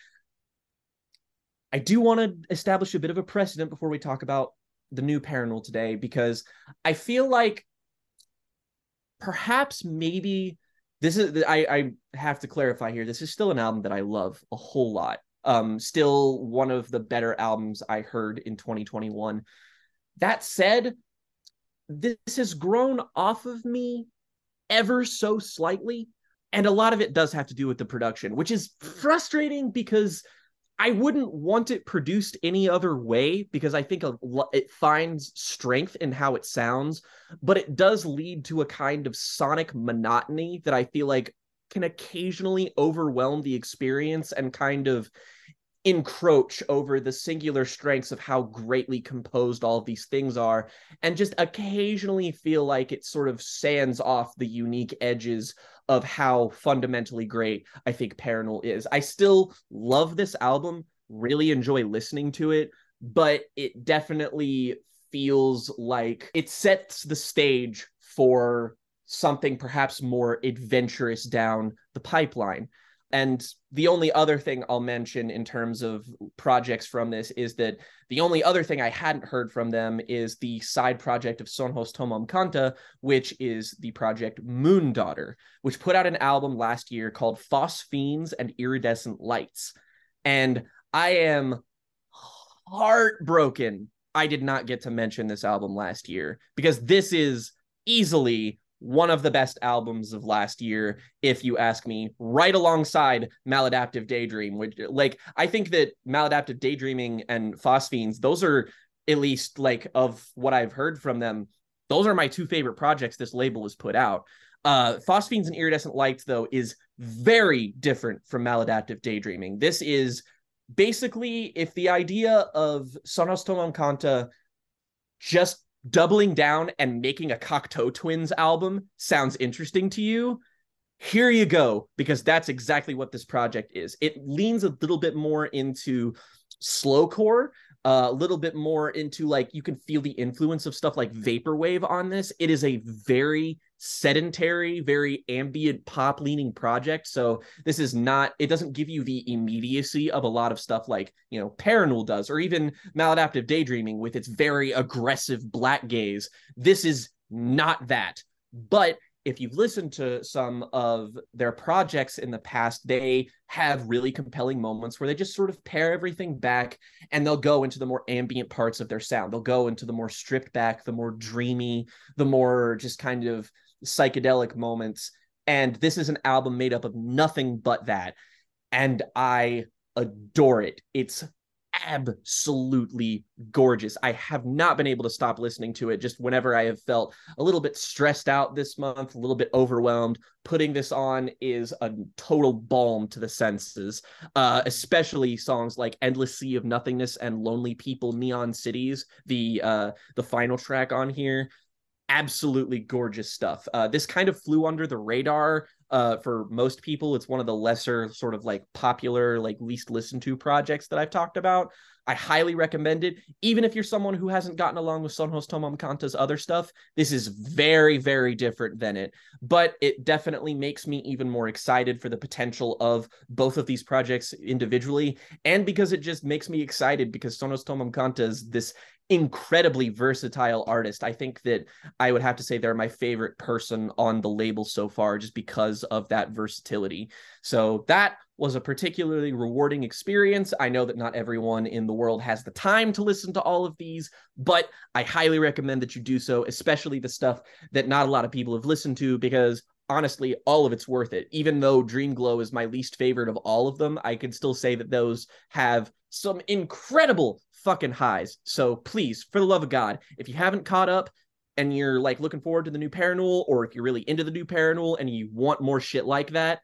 I do want to establish a bit of a precedent before we talk about the new Parannoul today, because I feel like perhaps maybe this is I, I have to clarify here. This is still an album that I love a whole lot. Um, still one of the better albums I heard in 2021. That said, this has grown off of me ever so slightly. And a lot of it does have to do with the production, which is frustrating because I wouldn't want it produced any other way because I think it finds strength in how it sounds, but it does lead to a kind of sonic monotony that I feel like can occasionally overwhelm the experience and kind of encroach over the singular strengths of how greatly composed all of these things are and just occasionally feel like it sort of sands off the unique edges of how fundamentally great I think Parannoul is. I still love this album, really enjoy listening to it, but it definitely feels like it sets the stage for something perhaps more adventurous down the pipeline. And the only other thing I'll mention in terms of projects from this is that the only other thing I hadn't heard from them is the side project of Sonhos Tomam Conta, which is the project Moon Daughter, which put out an album last year called Phosphenes and Iridescent Lights. And I am heartbroken I did not get to mention this album last year because this is easily one of the best albums of last year, if you ask me, right alongside Maladaptive Daydream. Which, like, I think that Maladaptive Daydreaming and Phosphenes, those are at least like of what I've heard from them, those are my two favorite projects this label has put out. Uh, Phosphenes and Iridescent Lights, though, is very different from Maladaptive Daydreaming. This is basically if the idea of Sonhos Tomam Conta just doubling down and making a Cocteau Twins album sounds interesting to you, here you go, because that's exactly what this project is. It leans a little bit more into slowcore, a little bit more into like you can feel the influence of stuff like vaporwave on this. It is a very sedentary, very ambient pop leaning project. So this is not, it doesn't give you the immediacy of a lot of stuff like, you know, Parannoul does, or even maladaptive daydreaming with its very aggressive black gaze. This is not that. But if you've listened to some of their projects in the past, they have really compelling moments where they just sort of pare everything back and they'll go into the more ambient parts of their sound. They'll go into the more stripped back, the more dreamy, the more just kind of psychedelic moments. And this is an album made up of nothing but that. And I adore it. It's absolutely gorgeous. I have not been able to stop listening to it just whenever I have felt a little bit stressed out this month, a little bit overwhelmed. Putting this on is a total balm to the senses, uh, especially songs like Endless Sea of Nothingness and Lonely People Neon Cities, the uh, the final track on here absolutely gorgeous stuff. Uh, this kind of flew under the radar uh, for most people. It's one of the lesser, sort of like popular, like least listened to projects that I've talked about. I highly recommend it. Even if you're someone who hasn't gotten along with Sonhos Tomam Conta's other stuff, this is very, very different than it. But it definitely makes me even more excited for the potential of both of these projects individually. And because it just makes me excited because Sonos Tomam Kanta is this incredibly versatile artist. I think that I would have to say they're my favorite person on the label so far just because of that versatility. So that was a particularly rewarding experience. I know that not everyone in the world has the time to listen to all of these, but I highly recommend that you do so, especially the stuff that not a lot of people have listened to because honestly all of it's worth it even though dream glow is my least favorite of all of them i can still say that those have some incredible fucking highs. So please, for the love of God, if you haven't caught up and you're like looking forward to the new Parannoul, or if you're really into the new Parannoul and you want more shit like that,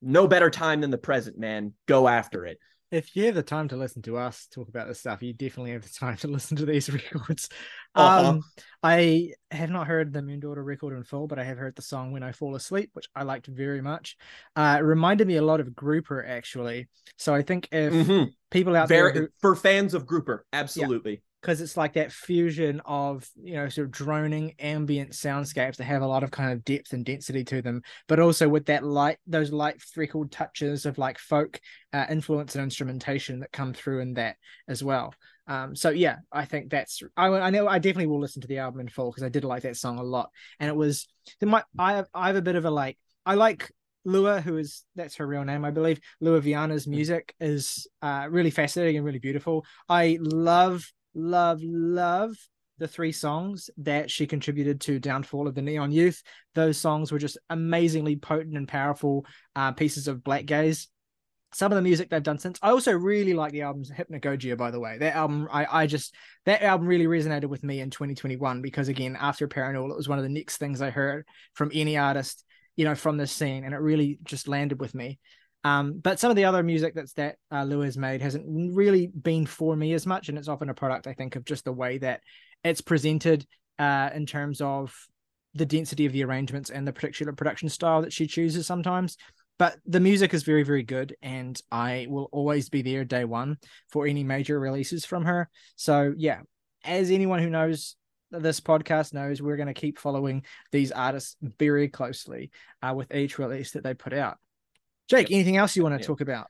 no better time than the present, man. Go after it if you have the time to listen to us talk about this stuff, you definitely have the time to listen to these records. Uh-huh. Um, I have not heard the Moondaughter record in full, but I have heard the song "When I Fall Asleep," which I liked very much. Uh, it reminded me a lot of Grouper, actually. So I think if mm-hmm. people out very, there who, for fans of Grouper, absolutely because it's like that fusion of you know sort of droning ambient soundscapes that have a lot of kind of depth and density to them but also with that light those light freckled touches of like folk uh, influence and instrumentation that come through in that as well um, so yeah i think that's I, I know i definitely will listen to the album in full because i did like that song a lot and it was my i have i have a bit of a like i like Lua, who is that's her real name, I believe. Lua Viana's mm. music is uh, really fascinating and really beautiful. I love love, love the three songs that she contributed to Downfall of the Neon Youth. Those songs were just amazingly potent and powerful uh, pieces of black gaze. Some of the music they've done since. I also really like the album's Hypnagogia, by the way. That album, I, I just that album really resonated with me in 2021 because again, after Parannoul, it was one of the next things I heard from any artist, you know, from this scene, and it really just landed with me. Um, but some of the other music that's that uh, has made hasn't really been for me as much, and it's often a product I think of just the way that it's presented uh, in terms of the density of the arrangements and the particular production style that she chooses sometimes. But the music is very, very good, and I will always be there day one for any major releases from her. So yeah, as anyone who knows this podcast knows, we're going to keep following these artists very closely uh, with each release that they put out. Jake, anything else you want to yeah. talk about?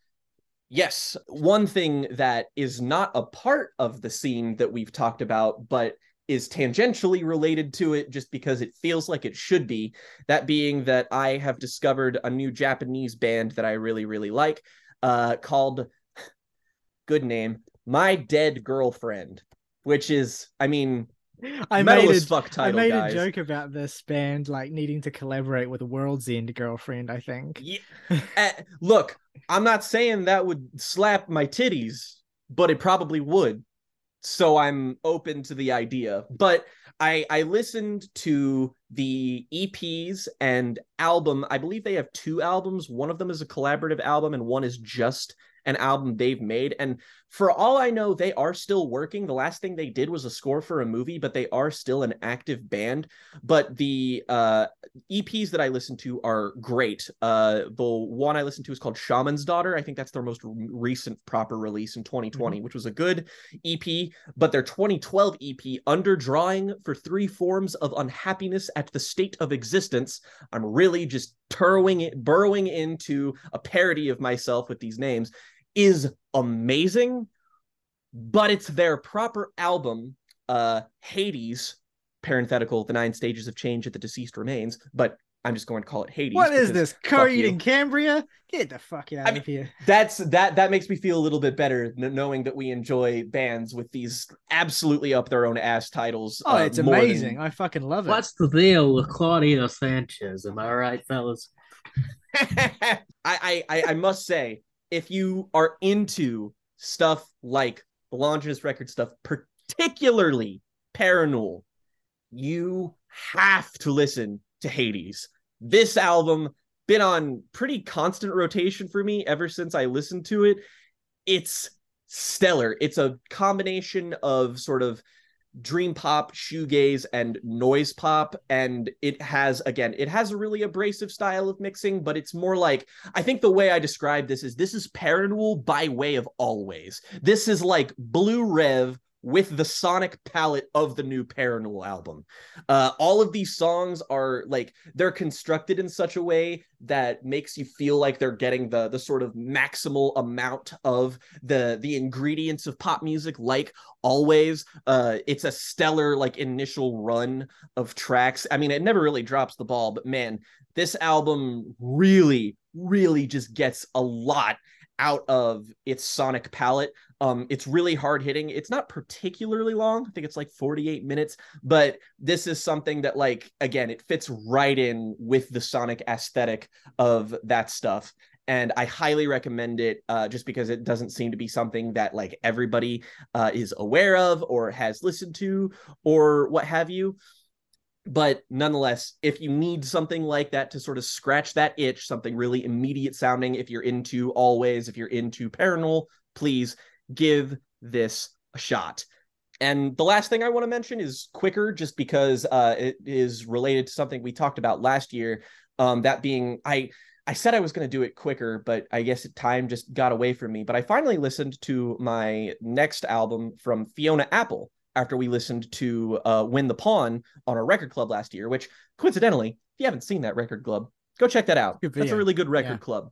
Yes. One thing that is not a part of the scene that we've talked about, but is tangentially related to it just because it feels like it should be. That being that I have discovered a new Japanese band that I really, really like uh, called, good name, My Dead Girlfriend, which is, I mean, I made, a, title, I made guys. a joke about this band like needing to collaborate with a World's End girlfriend. I think. Yeah. uh, look, I'm not saying that would slap my titties, but it probably would. so I'm open to the idea. But I I listened to the EPs and album. I believe they have two albums. One of them is a collaborative album, and one is just an album they've made. And for all I know, they are still working. The last thing they did was a score for a movie, but they are still an active band. But the uh, EPs that I listen to are great. Uh, the one I listen to is called Shaman's Daughter. I think that's their most recent proper release in 2020, mm-hmm. which was a good EP. But their 2012 EP, Underdrawing for Three Forms of Unhappiness at the State of Existence, I'm really just burrowing, burrowing into a parody of myself with these names is amazing, but it's their proper album, uh, Hades, parenthetical, the nine stages of change at the deceased remains, but I'm just going to call it Hades. What is this? Coheed and Cambria? Get the fuck out I mean, of here. That's that that makes me feel a little bit better knowing that we enjoy bands with these absolutely up their own ass titles. Oh, uh, it's amazing. Than... I fucking love it. What's the deal with Claudio Sanchez? Am I right, fellas? I, I I must say if you are into stuff like the Longinus record stuff, particularly Parannoul, you have to listen to Hades. This album been on pretty constant rotation for me ever since I listened to it. It's stellar. It's a combination of sort of dream pop, shoegaze, and noise pop. And it has, again, it has a really abrasive style of mixing, but it's more like I think the way I describe this is this is Parannoul by way of Alvvays. This is like Blue Rev with the sonic palette of the new Parannoul album. Uh, all of these songs are like they're constructed in such a way that makes you feel like they're getting the the sort of maximal amount of the the ingredients of pop music like Alvvays uh it's a stellar like initial run of tracks i mean it never really drops the ball but man this album really really just gets a lot out of its sonic palette. Um, it's really hard hitting. It's not particularly long. I think it's like 48 minutes, but this is something that, like, again, it fits right in with the sonic aesthetic of that stuff. And I highly recommend it uh, just because it doesn't seem to be something that like everybody uh, is aware of or has listened to or what have you but nonetheless if you need something like that to sort of scratch that itch something really immediate sounding if you're into Alvvays if you're into parannoul, please give this a shot. And the last thing i want to mention is quicker just because uh, it is related to something we talked about last year. Um, that being i i said i was going to do it quicker but i guess time just got away from me. But i finally listened to my next album from fiona apple after we listened to uh, When the Pawn on our record club last year, which coincidentally, if you haven't seen that record club, go check that out. That's a really good record yeah. club.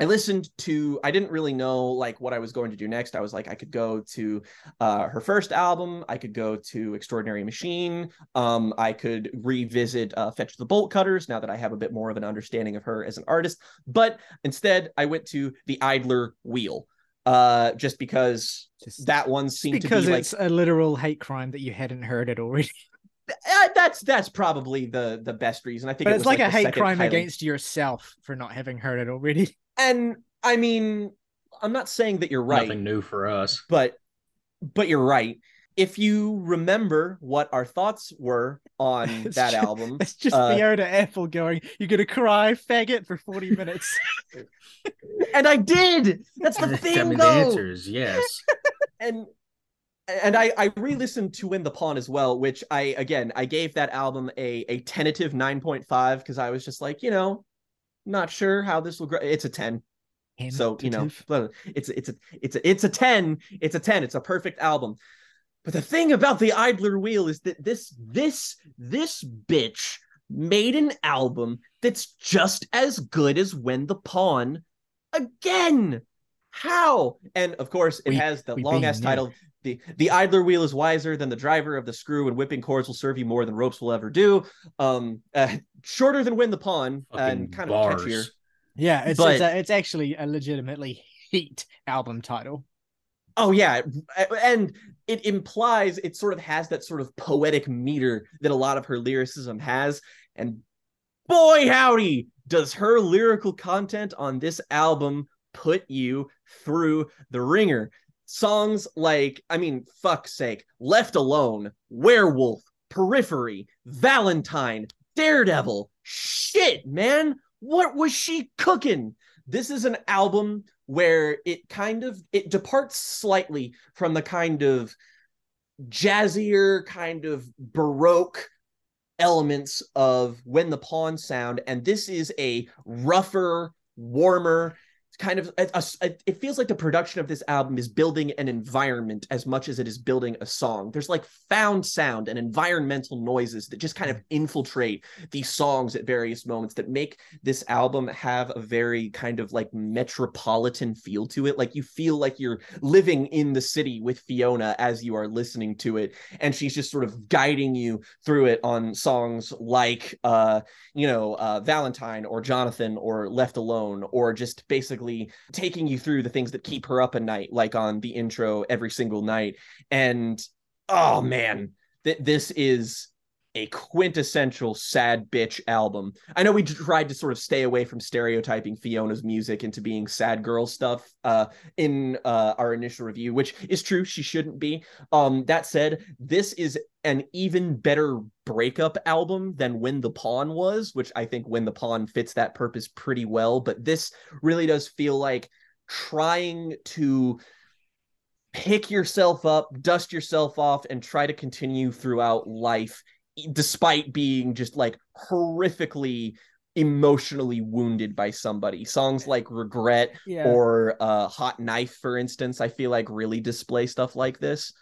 I listened to I didn't really know like what I was going to do next. I was like I could go to uh, her first album, I could go to Extraordinary Machine, um, I could revisit uh, Fetch the Bolt Cutters now that I have a bit more of an understanding of her as an artist. But instead, I went to the Idler Wheel, uh just because just, that one seemed because to be it's like, a literal hate crime that you hadn't heard it already uh, that's that's probably the the best reason. I think but it it's like, like, a hate crime highly... against yourself for not having heard it already. And i mean i'm not saying that you're right. Nothing new for us. But but you're right if you remember what our thoughts were on it's that just, album, it's just uh, Fiona Apple going, "You're gonna cry, faggot, for 40 minutes." and I did. That's the thing, I mean, though. The answer is yes. and and I I re-listened to When the Pawn as well, which I again I gave that album a a tentative 9.5 because I was just like, you know, not sure how this will grow. It's a 10. So you know, it's it's a it's a it's a 10. It's a 10. It's a perfect album. But the thing about the Idler Wheel is that this this this bitch made an album that's just as good as When the Pawn again. How? And of course, it we, has the long ass title. The the idler wheel is wiser than the driver of the screw, and whipping cords will serve you more than ropes will ever do. Um, uh, shorter than when the pawn and kind bars. of catchier. Yeah, it's but, it's, a, it's actually a legitimately heat album title. Oh yeah, and it implies it sort of has that sort of poetic meter that a lot of her lyricism has, and boy howdy, does her lyrical content on this album put you through the wringer. songs like, I mean, fuck's sake, Left Alone, Werewolf, Periphery, Valentine, Daredevil. Shit, man. What was she cooking? This is an album where it kind of it departs slightly from the kind of jazzier kind of baroque elements of when the pawns sound. And this is a rougher warmer kind of a, a, it feels like the production of this album is building an environment as much as it is building a song. There's like found sound and environmental noises that just kind of infiltrate these songs at various moments that make this album have a very kind of like metropolitan feel to it. Like you feel like you're living in the city with fiona as you are listening to it and she's just sort of guiding you through it on songs like uh you know uh valentine or jonathan or left alone or just basically taking you through the things that keep her up at night, like on the intro every single night. And oh man, th- this is a quintessential sad bitch album. I know we tried to sort of stay away from stereotyping Fiona's music into being sad girl stuff uh, in uh, our initial review, which is true. She shouldn't be. Um, that said, this is an even better breakup album than When the Pawn was, which I think When the Pawn fits that purpose pretty well. But this really does feel like trying to pick yourself up, dust yourself off, and try to continue throughout life despite being just like horrifically emotionally wounded by somebody. Songs like Regret yeah. or uh, Hot Knife, for instance, I feel like really display stuff like this.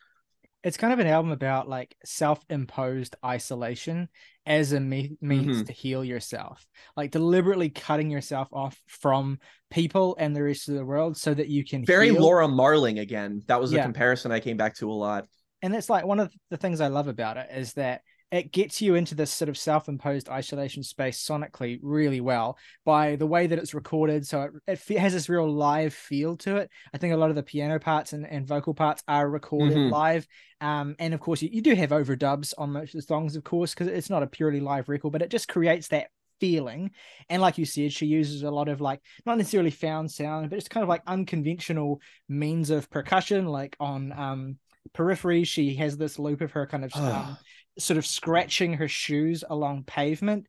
It's kind of an album about like self-imposed isolation as a me- means mm-hmm. to heal yourself, like deliberately cutting yourself off from people and the rest of the world so that you can very heal. Laura Marling again. That was a comparison I came back to a lot. And it's like one of the things I love about it is that it gets you into this sort of self-imposed isolation space sonically really well by the way that it's recorded so it, it has this real live feel to it i think a lot of the piano parts and, and vocal parts are recorded mm-hmm. live um, and of course you, you do have overdubs on most of the songs of course because it's not a purely live record but it just creates that feeling. And like you said, she uses a lot of like not necessarily found sound, but it's kind of like unconventional means of percussion. Like on um periphery, she has this loop of her kind of um, sort of scratching her shoes along pavement.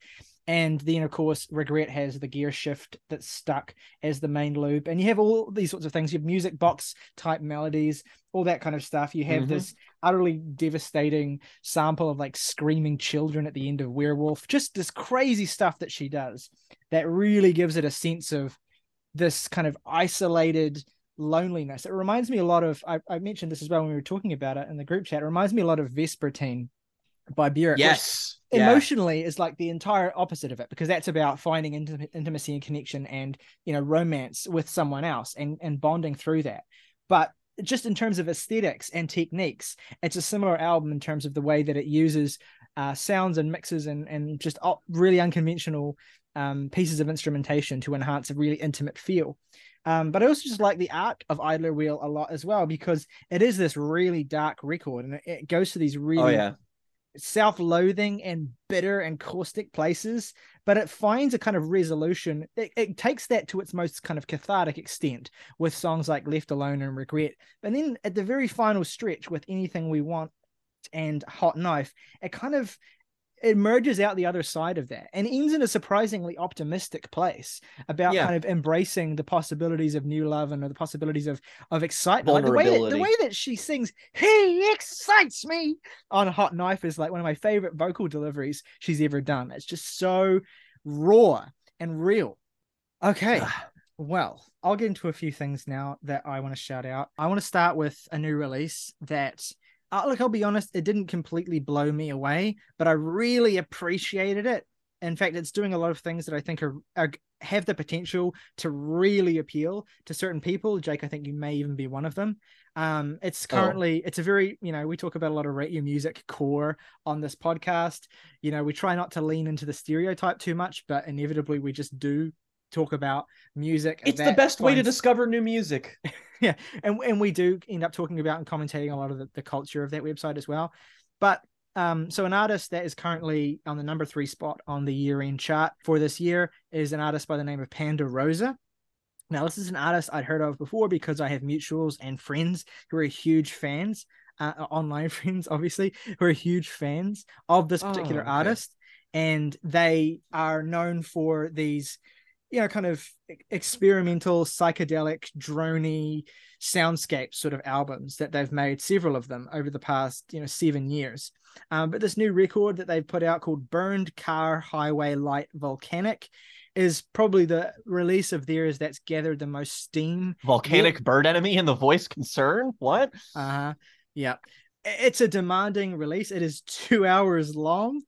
And then, of course, Regret has the gear shift that's stuck as the main loop. And you have all these sorts of things. You have music box type melodies, all that kind of stuff. You have mm-hmm. this utterly devastating sample of like screaming children at the end of Werewolf. Just this crazy stuff that she does that really gives it a sense of this kind of isolated loneliness. It reminds me a lot of, I, I mentioned this as well when we were talking about it in the group chat. It reminds me a lot of Vespertine by Björk. Yes. Emotionally yeah. is like the entire opposite of it because that's about finding intim- intimacy and connection and you know romance with someone else and and bonding through that. But just in terms of aesthetics and techniques, it's a similar album in terms of the way that it uses uh, sounds and mixes and and just really unconventional um, pieces of instrumentation to enhance a really intimate feel. Um, but I also just like the art of Idler Wheel a lot as well because it is this really dark record and it, it goes to these really oh, yeah self-loathing and bitter and caustic places but it finds a kind of resolution. It, it, takes that to its most kind of cathartic extent with songs like left alone and regret. And then at the very final stretch with anything we want and hot knife it kind of it merges out the other side of that and ends in a surprisingly optimistic place about yeah. kind of embracing the possibilities of new love and the possibilities of of excitement. Like the way that the way that she sings, he excites me on a Hot Knife is like one of my favorite vocal deliveries she's ever done. It's just so raw and real. Okay. well, I'll get into a few things now that I want to shout out. I want to start with a new release that uh, look, I'll be honest, it didn't completely blow me away, but I really appreciated it. In fact, it's doing a lot of things that I think are, are have the potential to really appeal to certain people. Jake, I think you may even be one of them. Um, it's oh. currently oh. it's a very you know we talk about a lot of rate your music core on this podcast. You know we try not to lean into the stereotype too much, but inevitably we just do talk about music. It's the best way to discover new music. yeah, and and we do end up talking about and commentating a lot of the, the culture of that website as well. But um, so an artist that is currently on the number three spot on the year end chart for this year is an artist by the name of Panda Rosa. Now, this is an artist I'd heard of before because I have mutuals and friends who are huge fans, uh, online friends, obviously, who are huge fans of this particular Oh, okay. artist. And they are known for these, you know, kind of experimental, psychedelic, drony soundscape sort of albums that they've made, several of them over the past, you know, seven years. Um, but this new record that they've put out called Burned Car Highway Light Volcanic is probably the release of theirs that's gathered the most steam. Volcanic bird enemy and the voice concern? What? Uh-huh. Yeah. It's a demanding release. It is two hours long.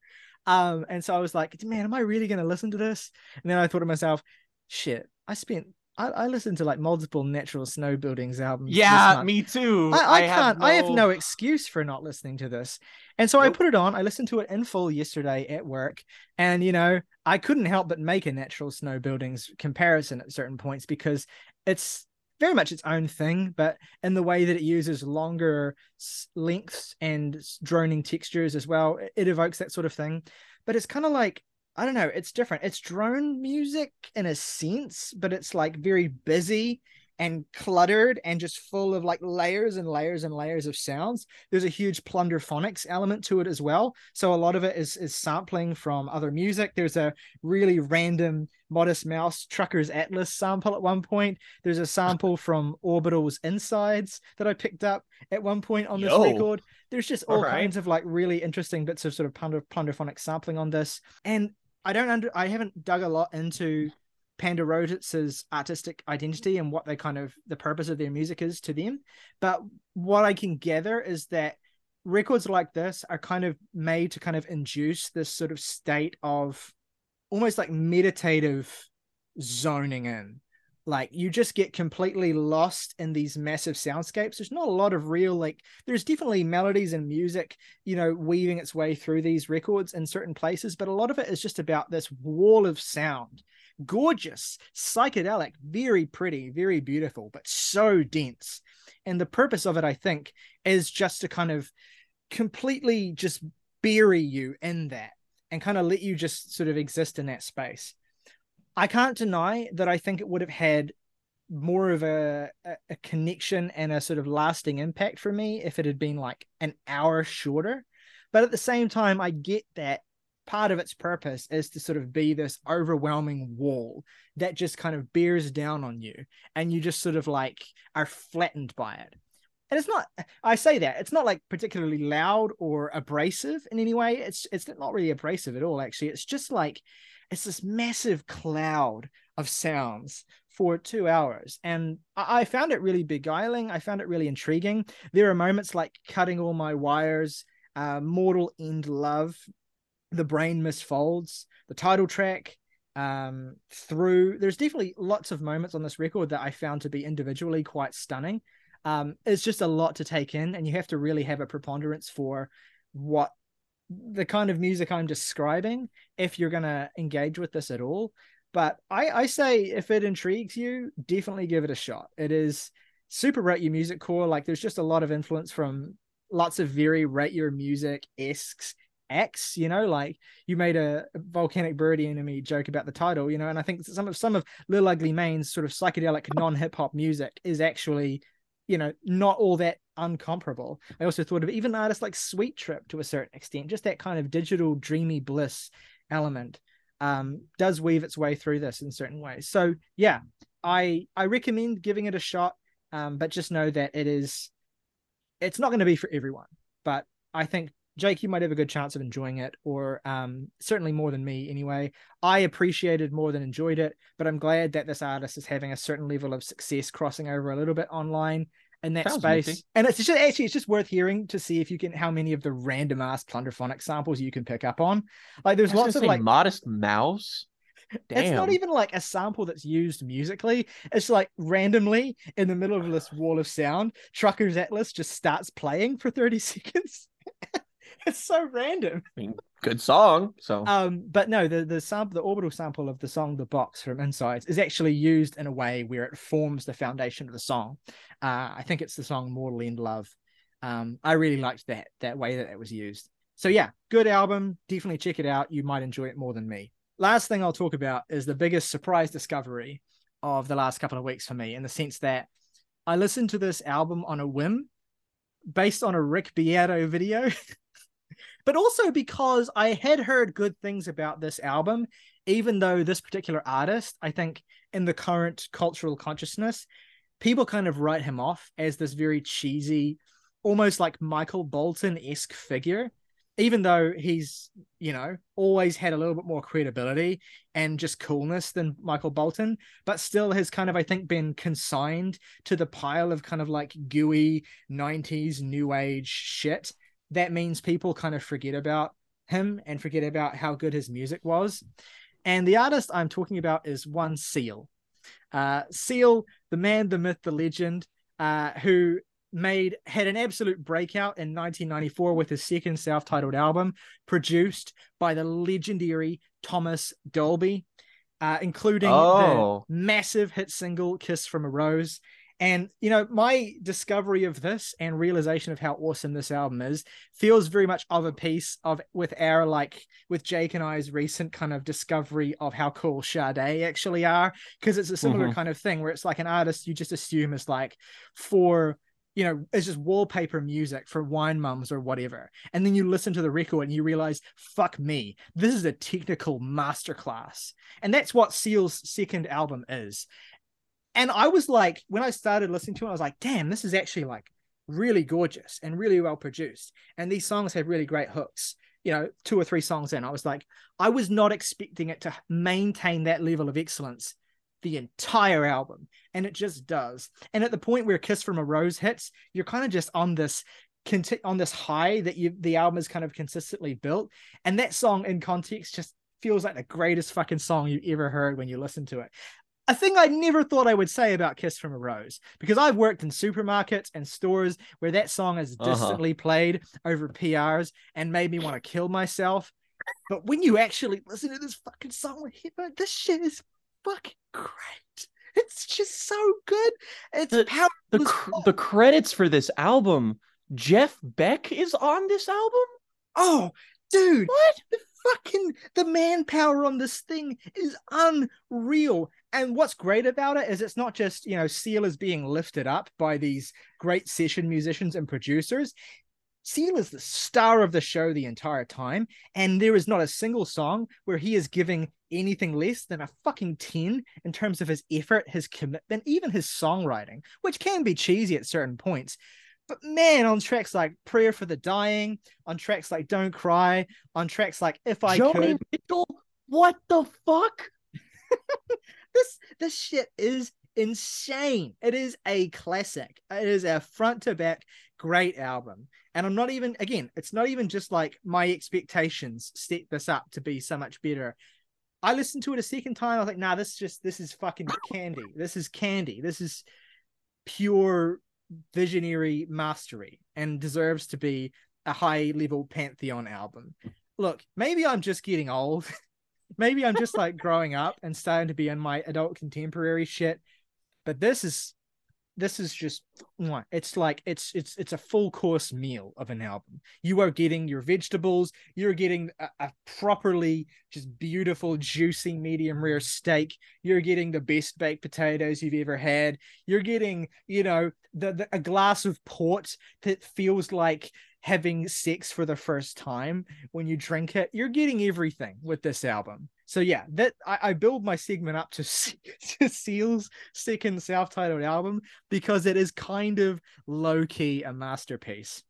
Um, and so I was like, man, am I really gonna listen to this? And then I thought to myself, shit, I spent I, I listened to like multiple natural snow buildings albums. Yeah, me too. I, I, have can't. I have no excuse for not listening to this. And so I put it on. I listened to it in full yesterday at work. And, you know, I couldn't help but make a natural snow buildings comparison at certain points because it's very much its own thing, but in the way that it uses longer lengths and droning textures as well, it- evokes that sort of thing. But it's kind of like, I don't know, it's different. It's drone music in a sense, but it's like very busy and cluttered and just full of like layers and layers and layers of sounds. There's a huge plunderphonics element to it as well. So a lot of it is is sampling from other music. There's a really random Modest Mouse Truckers Atlas sample at one point. There's a sample from Orbital's Insides that I picked up at one point on this Yo. record. There's just all All right. kinds of like really interesting bits of sort of plunder plunderphonic sampling on this. And I don't under I haven't dug a lot into Panda Rosa's artistic identity and what they kind of the purpose of their music is to them. But what I can gather is that records like this are kind of made to kind of induce this sort of state of almost like meditative zoning in. Like you just get completely lost in these massive soundscapes. There's not a lot of real, like, there's definitely melodies and music, you know, weaving its way through these records in certain places, but a lot of it is just about this wall of sound gorgeous, psychedelic, very pretty, very beautiful, but so dense. And the purpose of it, I think, is just to kind of completely just bury you in that and kind of let you just sort of exist in that space. I can't deny that I think it would have had more of a, a, connection and a sort of lasting impact for me if it had been like an hour shorter. But at the same time, I get that part of its purpose is to sort of be this overwhelming wall that just kind of bears down on you and you just sort of like are flattened by it. And it's not i say that it's not like particularly loud or abrasive in any way. It's it's not really abrasive at all actually. It's just like it's this massive cloud of sounds for two hours. And I, found it really beguiling. I found it really intriguing. There are moments like cutting all my wires uh, mortal end love the brain misfolds the title track um through. There's definitely lots of moments on this record that i found to be individually quite stunning. Um it's just a lot to take in and you have to really have a preponderance for what the kind of music i'm describing if you're going to engage with this at all. But i i say if it intrigues you definitely give it a shot. It is super rate your music core. Like there's just a lot of influence from lots of very rate your music esques X, you know, like you made a volcanic birdie enemy joke about the title, you know, and I think some of some of Lil Ugly Mane's sort of psychedelic non-hip hop music is actually, you know, not all that uncomparable. I also thought of even artists like Sweet Trip to a certain extent, just that kind of digital dreamy bliss element um does weave its way through this in certain ways. So yeah, I I recommend giving it a shot. Um, but just know that it is it's not going to be for everyone, but I think Jake, you might have a good chance of enjoying it, or um, certainly more than me anyway. I appreciated more than enjoyed it, but I'm glad that this artist is having a certain level of success crossing over a little bit online in that Sounds space. nifty. And it's just actually it's just worth hearing to see if you can how many of the random ass plunderphonic samples you can pick up on. Like there's lots of like modest mouse. Damn. it's not even like a sample that's used musically. It's like randomly in the middle of this wall of sound, Truckers Atlas just starts playing for 30 seconds. it's so random. I mean, good song. So Um, but no, the the sample, the orbital sample of the song "The Box" from Insides is actually used in a way where it forms the foundation of the song. Uh, I think it's the song "Mortal End Love." Um, I really liked that that way that it was used. So yeah, good album. Definitely check it out. You might enjoy it more than me. Last thing I'll talk about is the biggest surprise discovery of the last couple of weeks for me in the sense that I listened to this album on a whim based on a Rick Beato video. but also because I had heard good things about this album, even though this particular artist, I think, in the current cultural consciousness, people kind of write him off as this very cheesy, almost like Michael Bolton esque figure even though he's you know always had a little bit more credibility and just coolness than Michael Bolton, but still has kind of I think been consigned to the pile of kind of like gooey 90s new age shit. That means people kind of forget about him and forget about how good his music was. And the artist I'm talking about is one Seal. Uh, Seal, the man, the myth, the legend, uh, who made had an absolute breakout in 1994 with his second self-titled album produced by the legendary Thomas Dolby uh, including oh. the massive hit single Kiss from a Rose and you know my discovery of this and realization of how awesome this album is feels very much of a piece of with our like with Jake and I's recent kind of discovery of how cool Sade actually are because it's a similar mm-hmm. kind of thing where it's like an artist you just assume is like for you know, it's just wallpaper music for wine mums or whatever. And then you listen to the record and you realize, fuck me, this is a technical masterclass. And that's what Seal's second album is. And I was like, when I started listening to it, I was like, damn, this is actually like really gorgeous and really well produced. And these songs have really great hooks. You know, two or three songs in, I was like, I was not expecting it to maintain that level of excellence the entire album and it just does and at the point where kiss from a rose hits you're kind of just on this on this high that you the album is kind of consistently built and that song in context just feels like the greatest fucking song you ever heard when you listen to it a thing I never thought I would say about Kiss from a Rose because I've worked in supermarkets and stores where that song is uh-huh. distantly uh-huh. played over PRs and made me want to kill myself. But when you actually listen to this fucking song, this shit is fucking great. It's just so good. It's the, the, cr- the credits for this album. Jeff Beck is on this album. Oh, dude! What the fucking the manpower on this thing is unreal. And what's great about it is it's not just you know Seal is being lifted up by these great session musicians and producers. Seal is the star of the show the entire time, and there is not a single song where he is giving anything less than a fucking 10 in terms of his effort, his commitment, even his songwriting, which can be cheesy at certain points. But man, on tracks like Prayer for the Dying, on tracks like Don't Cry, on tracks like If I Joni Could. Mitchell? What the fuck? this this shit is insane. It is a classic. It is a front to back great album. And I'm not even again, it's not even just like my expectations set this up to be so much better. I listened to it a second time. I was like, nah, this is just this is fucking candy. This is candy. This is pure visionary mastery and deserves to be a high level pantheon album. Look, maybe I'm just getting old. maybe I'm just like growing up and starting to be in my adult contemporary shit. But this is this is just it's like it's it's it's a full course meal of an album you are getting your vegetables you're getting a, a, properly just beautiful juicy medium rare steak you're getting the best baked potatoes you've ever had you're getting you know the, the a glass of port that feels like having sex for the first time when you drink it you're getting everything with this album so yeah, that I, I build my segment up to, to Seal's second self-titled album because it is kind of low-key a masterpiece,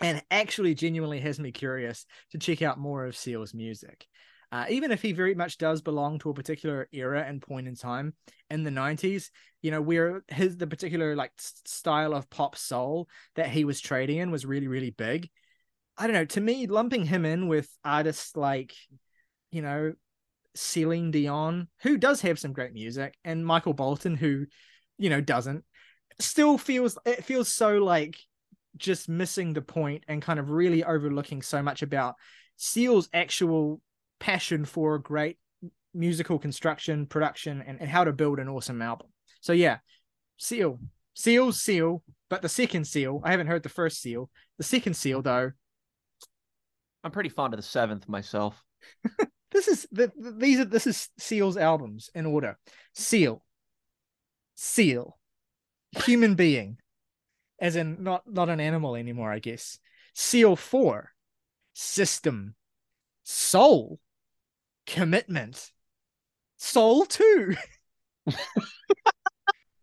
and actually genuinely has me curious to check out more of Seal's music. Uh, even if he very much does belong to a particular era and point in time in the 90s you know where his the particular like style of pop soul that he was trading in was really really big. I don't know to me lumping him in with artists like you know Celine Dion, who does have some great music, and Michael Bolton, who, you know, doesn't, still feels it feels so like just missing the point and kind of really overlooking so much about Seal's actual passion for great musical construction, production, and, and how to build an awesome album. So yeah, Seal, Seal, Seal, but the second Seal, I haven't heard the first Seal. The second Seal though, I'm pretty fond of the seventh myself. this is the, these are this is Seal's albums in order. Seal, Seal, human being, as in not not an animal anymore, I guess. Seal four, system, soul, commitment, soul two.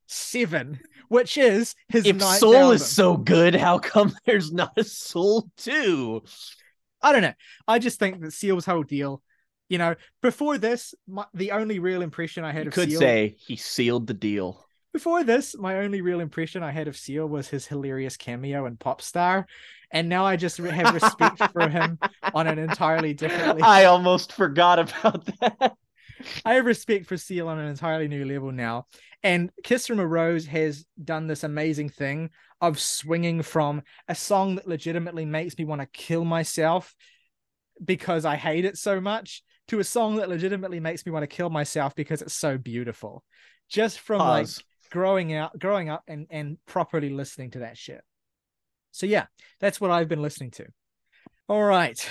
Seven, which is his if Soul album. is so good, how come there's not a Soul 2? I don't know. I just think that Seal's whole deal, you know, before this, my, the only real impression I had You of could Seal, say he sealed the deal. Before this, my only real impression I had of Seal was his hilarious cameo in Popstar, and now I just have respect for him on an entirely different level. I almost forgot about that. I have respect for Seal on an entirely new level now. And Kiss from a Rose has done this amazing thing of swinging from a song that legitimately makes me want to kill myself because I hate it so much to a song that legitimately makes me want to kill myself because it's so beautiful. Just from like Pause. Growing out, growing up and and properly listening to that shit. So yeah, that's what I've been listening to. All right.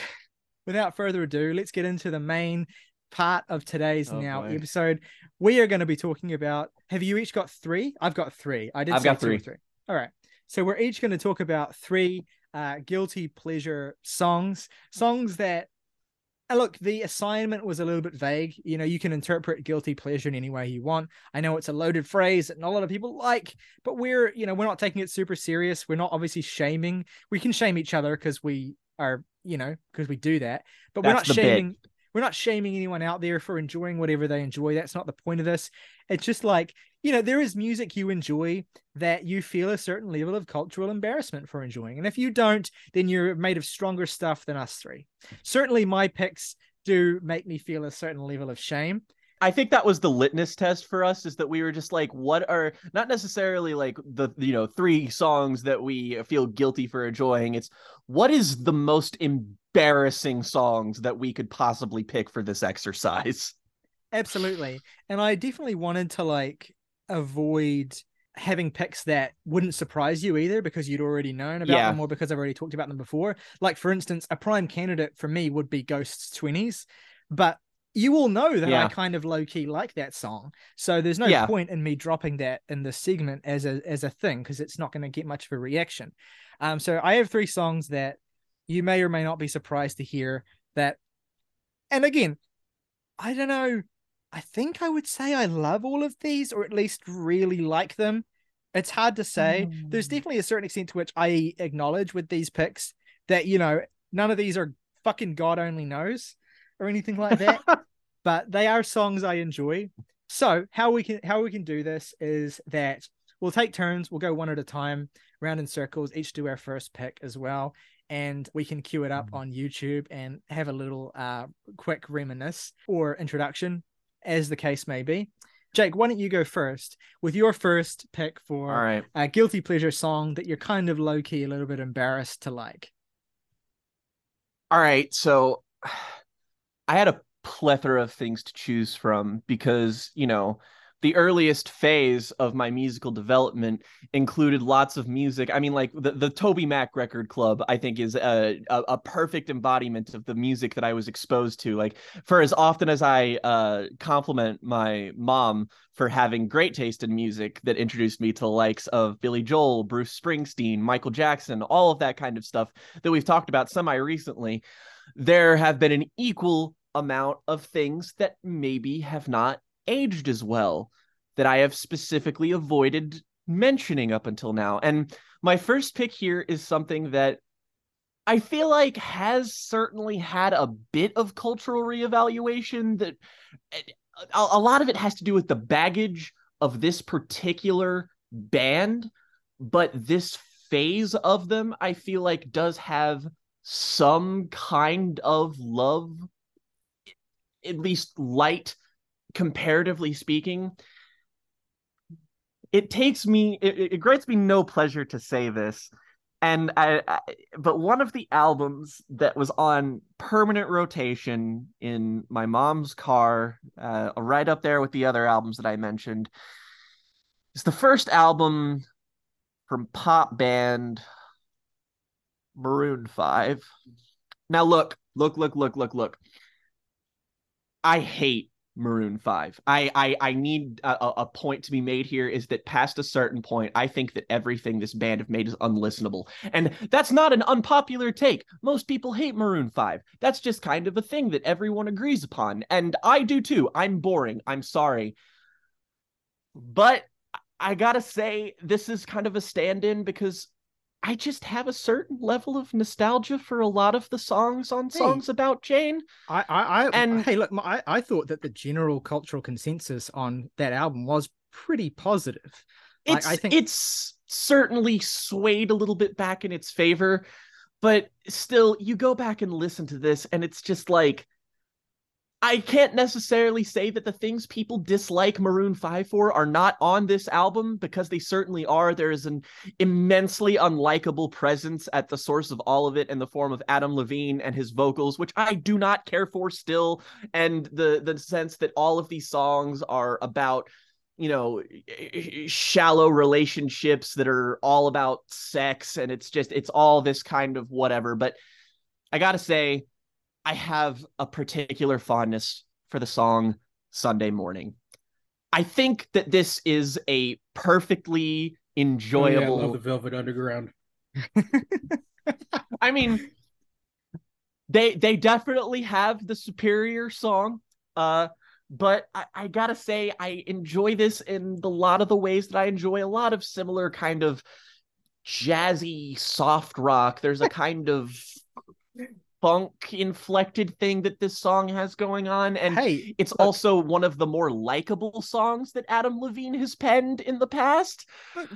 Without further ado, let's get into the main part of today's Oh, now boy. episode. We are going to be talking about. Have you each got three? I've got three. I did. I've got or three. All right. So we're each going to talk about three uh, guilty pleasure songs, songs that. And look, the assignment was a little bit vague. You know, you can interpret guilty pleasure in any way you want. I know it's a loaded phrase that not a lot of people like, but we're, you know, we're not taking it super serious. We're not obviously shaming. We can shame each other because we are, you know, because we do that. But we're not shaming. bit. We're not shaming anyone out there for enjoying whatever they enjoy. That's not the point of this. It's just like, you know, there is music you enjoy that you feel a certain level of cultural embarrassment for enjoying. And if you don't, then you're made of stronger stuff than us three. Certainly, my picks do make me feel a certain level of shame. I think that was the litmus test for us is that we were just like, what are not necessarily like the you know three songs that we feel guilty for enjoying. It's what is the most embarrassing songs that we could possibly pick for this exercise. Absolutely. And I definitely wanted to like avoid having picks that wouldn't surprise you either because you'd already known about Yeah. them or because I've already talked about them before. Like, for instance, a prime candidate for me would be Ghosts 20s, but you all know that I kind of low key like that song. So there's no Yeah. point in me dropping that in this segment as a as a thing because it's not going to get much of a reaction. Um, so I have three songs that you may or may not be surprised to hear that. And again, I don't know. I think I would say I love all of these, or at least really like them. It's hard to say. There's Mm. definitely a certain extent to which I acknowledge with these picks that, you know, none of these are fucking God only knows or anything like that. but they are songs I enjoy. So how we can how we can do this is that we'll take turns, we'll go one at a time, round in circles, each do our first pick as well. And we can queue it up on YouTube and have a little uh quick reminisce or introduction, as the case may be. Jake, why don't you go first with your first pick for All right. a guilty pleasure song that you're kind of low key a little bit embarrassed to like? All right. So I had a plethora of things to choose from because, you know, the earliest phase of my musical development included lots of music. I mean, like the, the Toby Mac Record Club, I think is a, a, a perfect embodiment of the music that I was exposed to. Like for as often as I uh, compliment my mom for having great taste in music that introduced me to the likes of Billy Joel, Bruce Springsteen, Michael Jackson, all of that kind of stuff that we've talked about semi recently, there have been an equal amount of things that maybe have not aged as well that I have specifically avoided mentioning up until now. And my first pick here is something that I feel like has certainly had a bit of cultural reevaluation that a, lot of it has to do with the baggage of this particular band, but this phase of them I feel like does have some kind of love at least light comparatively speaking it takes me it, it grants me no pleasure to say this. And I, I but one of the albums that was on permanent rotation in my mom's car uh, right up there with the other albums that i mentioned is the first album from pop band maroon 5 now look look look look look look i hate Maroon 5. I I, I need a, a point to be made here is that past a certain point, I think that everything this band have made is unlistenable. And that's not an unpopular take. Most people hate Maroon 5. That's just kind of a thing that everyone agrees upon. And I do too. I'm boring. I'm sorry. But I gotta say, this is kind of a stand in because I just have a certain level of nostalgia for a lot of the songs on Hey. songs about Jane. I, I, I And- hey, look, I, I thought that the general cultural consensus on that album was pretty positive. It's I think- it's certainly swayed a little bit back in its favor, but still, you go back and listen to this, and it's just like I can't necessarily say that the things people dislike Maroon 5 for are not on this album because they certainly are. There is an immensely unlikable presence at the source of all of it in the form of Adam Levine and his vocals, which I do not care for still. And the the sense that all of these songs are about you know shallow relationships that are all about sex and it's just it's all this kind of whatever but i gotta say i have a particular fondness for the song sunday morning i think that this is a perfectly Oh, yeah, I enjoyable love the Velvet Underground. I mean, they they definitely have the superior song. Uh, but I, I gotta say, I enjoy this in a lot of the ways that I enjoy a lot of similar kind of jazzy soft rock. There's a kind of funk inflected thing that this song has going on, and hey, it's look, also one of the more likable songs that Adam Levine has penned in the past.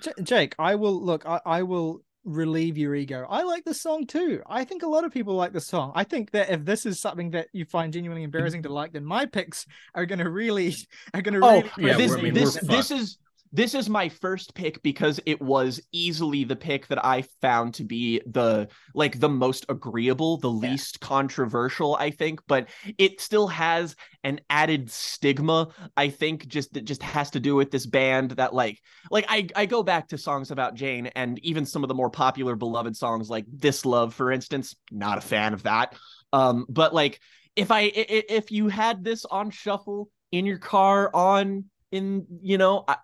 J- Jake, I will look. I, I will relieve your ego. I like this song too. I think a lot of people like this song. I think that if this is something that you find genuinely embarrassing to like, then my picks are gonna really are gonna Oh, really. yeah, this I mean, this this is this is my first pick because it was easily the pick that I found to be the like the most agreeable, the Yeah. least controversial, I think, but it still has an added stigma, I think just that just has to do with this band that like like I I go back to songs about Jane and even some of the more popular beloved songs like This Love for instance, not a fan of that. Um but like if I if you had this on shuffle in your car on in you know I,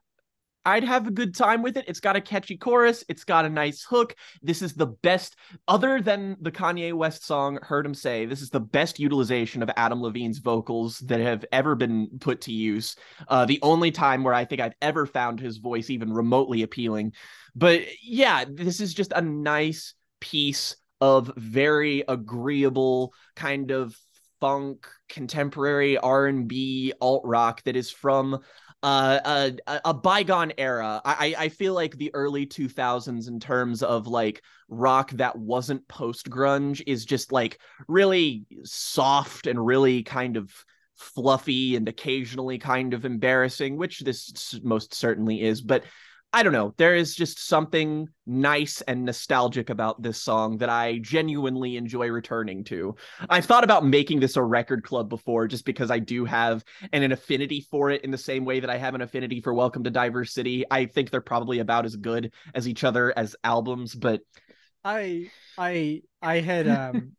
I'd have a good time with it. It's got a catchy chorus. It's got a nice hook. This is the best, other than the Kanye West song "Heard 'Em Say." This is the best utilization of Adam Levine's vocals that have ever been put to use. Uh, the only time where I think I've ever found his voice even remotely appealing. But yeah, this is just a nice piece of very agreeable kind of funk contemporary r&b alt rock that is from uh, a, a bygone era. I, I feel like the early 2000s in terms of like rock that wasn't post grunge is just like really soft and really kind of fluffy and occasionally kind of embarrassing which this most certainly is but I don't know. There is just something nice and nostalgic about this song that I genuinely enjoy returning to. I've thought about making this a record club before just because I do have an, an affinity for it in the same way that I have an affinity for Welcome to Diverse City. I think they're probably about as good as each other as albums, but I I I had um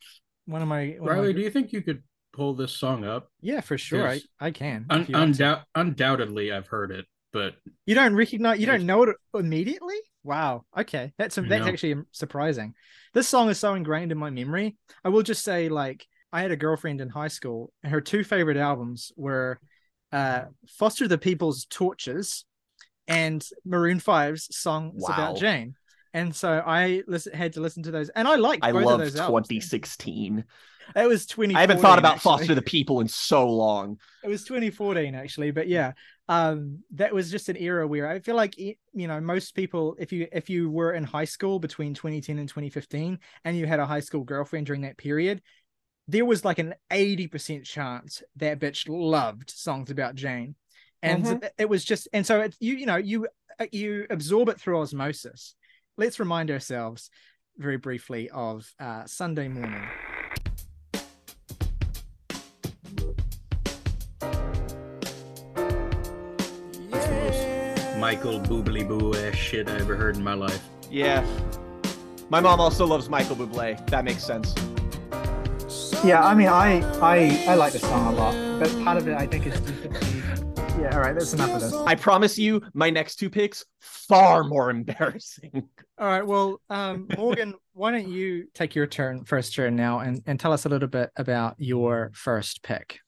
one of my, one of my Ryley, do you think you could pull this song up? yeah for sure I, I can Un- if you want to. undoubt- undoubtedly, I've heard it, but you don't recognize you don't know it immediately wow okay that's that's No. actually surprising this song is so ingrained in my memory I will just say like I had a girlfriend in high school and her two favorite albums were uh Foster the People's Torches and Maroon 5's song Wow. about Jane and so I listen, had to listen to those and I liked I love of those albums. 2016. It was 20. I haven't thought about actually. Foster the People in so long. It was 2014 actually, but yeah, um, that was just an era where I feel like you know most people, if you if you were in high school between 2010 and 2015, and you had a high school girlfriend during that period, there was like an 80% chance that bitch loved songs about Jane, and Mhm. it- it was just and so it's you you know you uh, you absorb it through osmosis. Let's remind ourselves very briefly of uh, Sunday morning. Michael Boobly Boo ass shit I ever heard in my life. Yeah. My mom also loves Michael Bublé. That makes sense. Yeah, I mean, I I I like the song a lot. but part of it I think is. Yeah, all right, that's enough of this. I promise you, my next two picks far more embarrassing. All right, well, um, Morgan, why don't you take your turn first turn now and, and tell us a little bit about your first pick?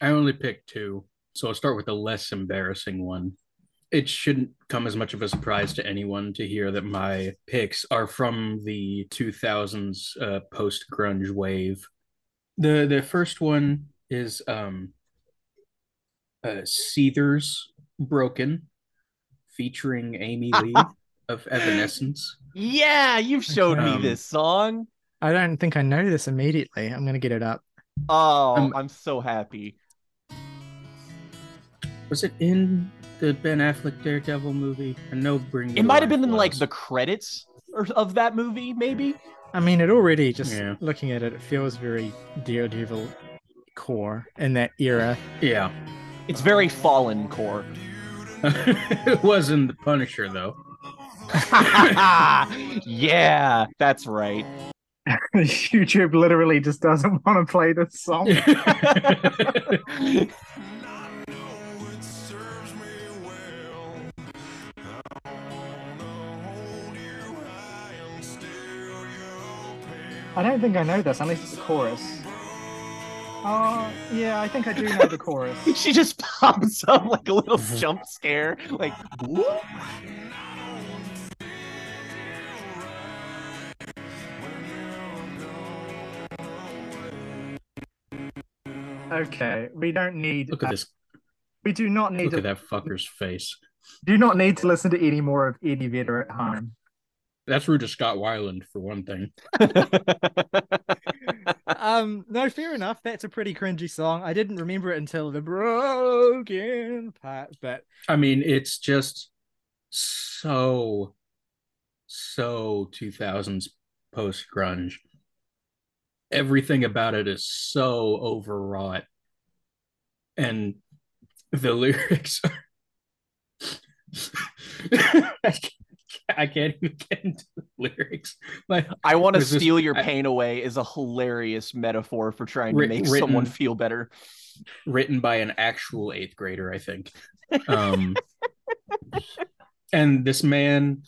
I only picked two, so I'll start with the less embarrassing one. It shouldn't come as much of a surprise to anyone to hear that my picks are from the 2000s uh, post grunge wave. The the first one is um uh, Seether's Broken featuring Amy Lee of Evanescence. Yeah, you've showed me Um, this song. I don't think I know this immediately. I'm going to get it up. Oh, um, I'm so happy. Was it in the Ben Affleck Daredevil movie? I know Bring It might have been in like the credits of that movie, maybe. I mean, it already just Yeah. looking at it, it feels very Daredevil core in that era. Yeah. It's very fallen core. it was in The Punisher though. yeah, that's right. YouTube literally just doesn't want to play this song. I don't think I know this unless it's a chorus. Oh, yeah, I think I do know the chorus. she just pops up like a little jump scare, like whoop. Okay, we don't need. Look at this. we do not need Look to at that fucker's face. do not need to listen to any more of Eddie Vedder at home. That's rude to Scott Weiland for one thing. Um, no, fair enough. That's a pretty cringy song. I didn't remember it until the broken part, but I mean, it's just so so 2000s post grunge. Everything about it is so overwrought. And the lyrics are I can't- even get into the lyrics. Like I want to There's this- steal your I- pain away is a hilarious metaphor for trying to make someone feel better. written by an actual eighth grader, I think. Um, and this man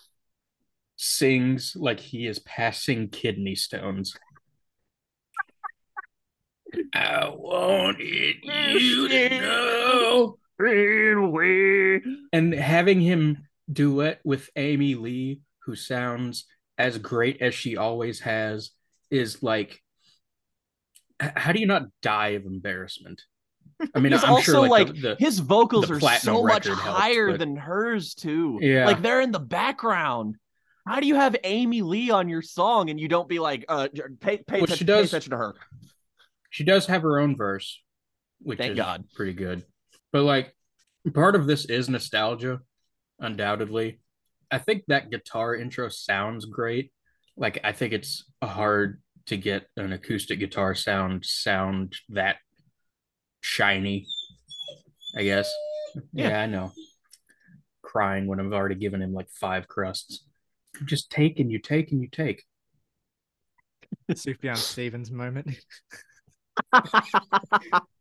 sings like he is passing kidney stones. I wanted you to know. And having him duet with Amy Lee, who sounds as great as she always has, is like, how do you not die of embarrassment? I mean, He's I'm also sure like, like the, the- his vocals are so much helped, higher but- than hers too. Yeah. like they're in the background. How do you have Amy Lee on your song and you don't be like, uh, pay pay, Well, attention, she pay attention to her? she does have her own verse, which Thank is God. pretty good. But like part of this is nostalgia, undoubtedly. I think that guitar intro sounds great. Like I think it's hard to get an acoustic guitar sound sound that shiny. I guess. Yeah. Yeah, I know. Crying when I've already given him like five crusts. Just take and you take and you take. Sufjan Stevens moment.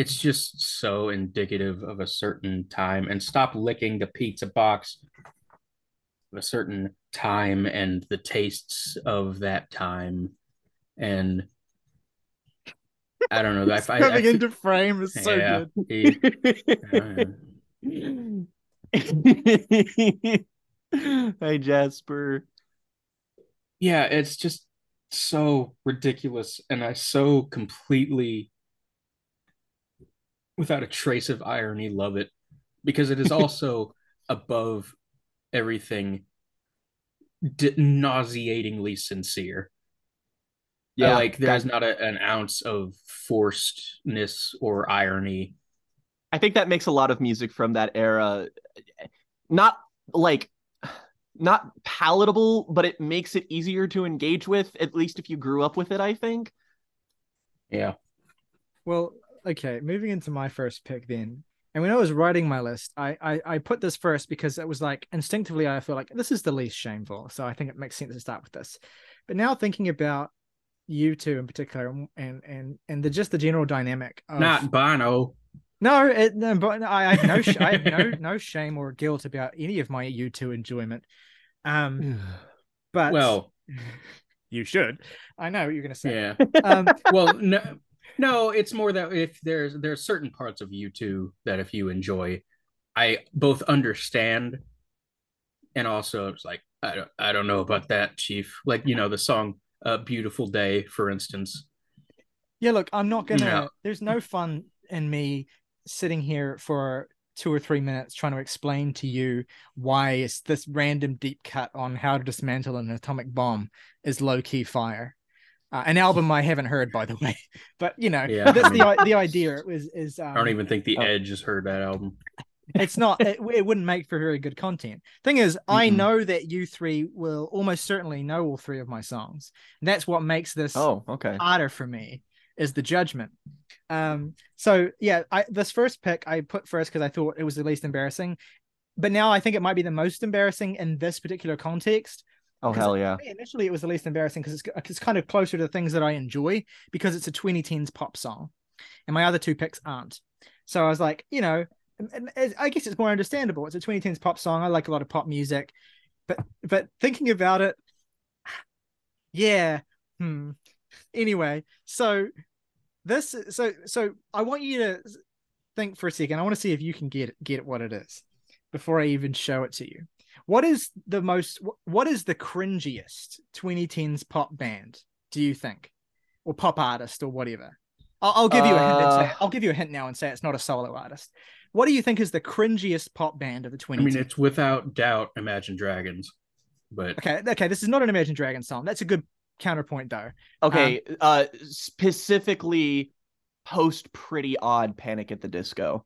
it's just so indicative of a certain time and stop licking the pizza box of a certain time and the tastes of that time and i don't know I, I, I, Coming into frame is so yeah, good. he- uh, hey Jasper. yeah it's just so ridiculous and i so completely without a trace of irony love it. Because it is also above everything d- nauseatingly sincere. Yeah, like there's that- not a, an ounce of forcedness or irony. I think that makes a lot of music from that era not like not palatable, but it makes it easier to engage with, at least if you grew up with it, I think. yeah. Well, okay, moving into my first pick then. And when I was writing my list, I, I I put this first because it was like instinctively I feel like this is the least shameful. So I think it makes sense to start with this. But now thinking about you two in particular, and and and the just the general dynamic. Of, Not Bono. no, it, no, but I have no sh- I have no no shame or guilt about any of my U2 enjoyment. Um, but Well, you should. I know what you're gonna say. yeah. Um, Well, no, no. It's more that if there's there's certain parts of U2 that if you enjoy, I both understand, and also it's like I don't I don't know about that, Chief. Like you know the song "A Beautiful Day," for instance. Yeah, look, I'm not gonna. No. There's no fun in me sitting here for two or three minutes trying to explain to you why it's this random deep cut on how to dismantle an atomic bomb is low key fire. Uh, an album I haven't heard, by the way, but you know, Yeah, that's I mean- the the idea is is um, I don't even think the Oh. Edge has heard that album. it's not it, it wouldn't make for very good content thing is i Mm-mm. know that you three will almost certainly know all three of my songs that's what makes this Oh, okay. harder for me is the judgment um so yeah i this first pick i put first because i thought it was the least embarrassing but now i think it might be the most embarrassing in this particular context Oh hell yeah. initially it was the least embarrassing because it's, it's kind of closer to the things that i enjoy because it's a 2010s pop song and my other two picks aren't. So i was like you know and, and as- i guess it's more understandable. It's a 2010s pop song. I like a lot of pop music but but thinking about it yeah hmm. Anyway so this so so i want you to think for a second. I want to see if you can get it, get what it is before i even show it to you what is the most what is the cringiest 2010s pop band do you think or pop artist or whatever i'll, I'll give you a hint and say, Uh, i'll give you a hint now and say it's not a solo artist what do you think is the cringiest pop band of the 2010s I mean, it's without doubt Imagine Dragons, but okay okay this is not an imagine Dragons song that's a good counterpoint though Okay. uh specifically post pretty odd panic at the disco.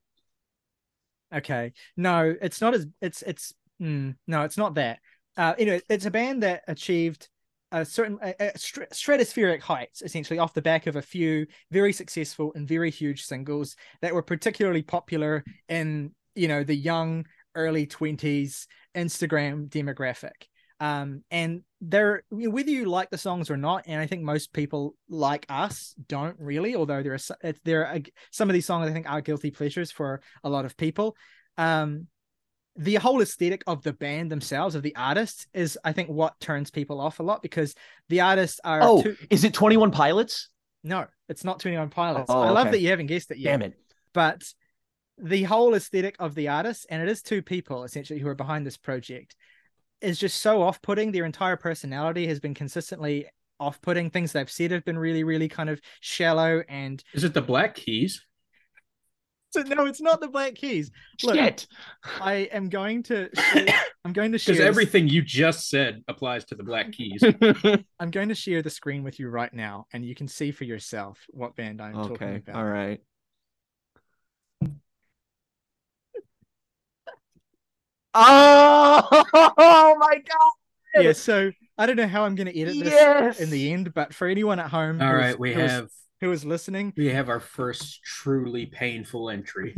Okay. No, it's not as it's it's mm, no, it's not that. Uh, anyway, it's a band that achieved a certain a, a stratospheric heights essentially off the back of a few very successful and very huge singles that were particularly popular in you know the young early 20s Instagram demographic. Um, and they're whether you like the songs or not, and I think most people like us don't really, although there are there are some of these songs I think are guilty pleasures for a lot of people. Um, the whole aesthetic of the band themselves, of the artists, is I think what turns people off a lot because the artists are Oh, too- is it 21 Pilots? no, it's not 21 Pilots. Oh, I love okay. that you haven't guessed it yet Damn it. but the whole aesthetic of the artists, and it is two people essentially who are behind this project is just so off-putting their entire personality has been consistently off-putting things they've said have been really really kind of shallow and is it the Black Keys? So no it's not the black keys Look, Shit. i am going to share, i'm going to share Because everything you just said applies to the Black Keys. i'm going to share the screen with you right now and you can see for yourself what band i'm talking okay. about All right. Oh, my god. yeah so i don't know how i'm going to edit this Yes. in the end but for anyone at home All who is- right, we have who is listening we have our first truly painful entry.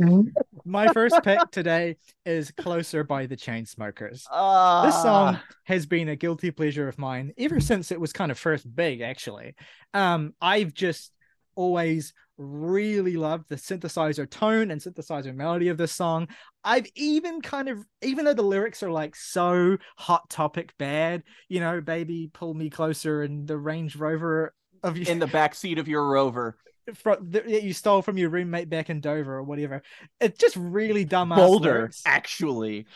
My first pick today is Closer by the Chainsmokers. Uh, This song has been a guilty pleasure of mine ever since it was kind of first big, actually. Um, I've just always really loved the synthesizer tone and synthesizer melody of this song. I've even kind of, even though the lyrics are like so hot topic bad, you know, baby, pull me closer and the Range Rover of you in the back seat of your rover. from that you stole from your roommate back in Dover or whatever. It's just really dumb. Boulder, actually.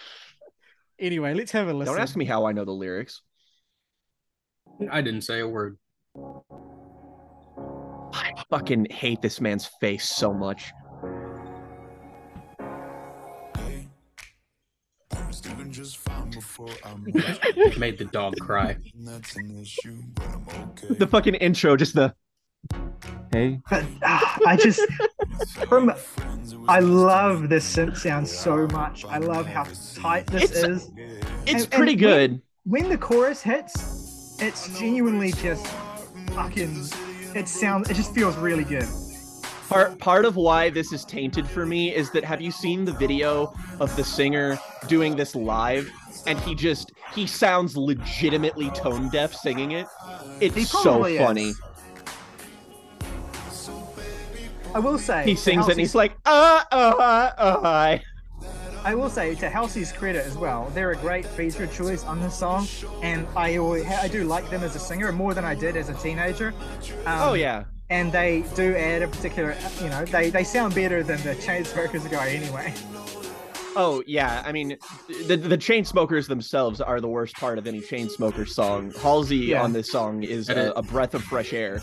Anyway, let's have a listen. Don't ask me how I know the lyrics. I didn't say a word. I fucking hate this man's face so much. Fine before Made the dog cry. That's an issue, but I'm okay. The fucking intro, just the hey. But ah, I just, from, Friends, it was I love this synth sound so much. I love how tight this It's- is. It's And- pretty and good. When the chorus hits, it's genuinely just fucking. It sounds. It just feels really good. Part part of why this is tainted for me is that have you seen the video of the singer doing this live? And he just he sounds legitimately tone deaf singing it. It's so is. funny. I will say He sings it and he's like, uh, uh, uh. I will say to Halsey's credit as well, they're a great feature choice on this song, and I always, I do like them as a singer more than I did as a teenager. Um, Oh yeah. and they do add a particular, you know, they they sound better than the Chainsmokers guy anyway. Oh yeah, I mean, the the chain smokers themselves are the worst part of any chain smoker song. Halsey Yeah. on this song is a, a breath of fresh air.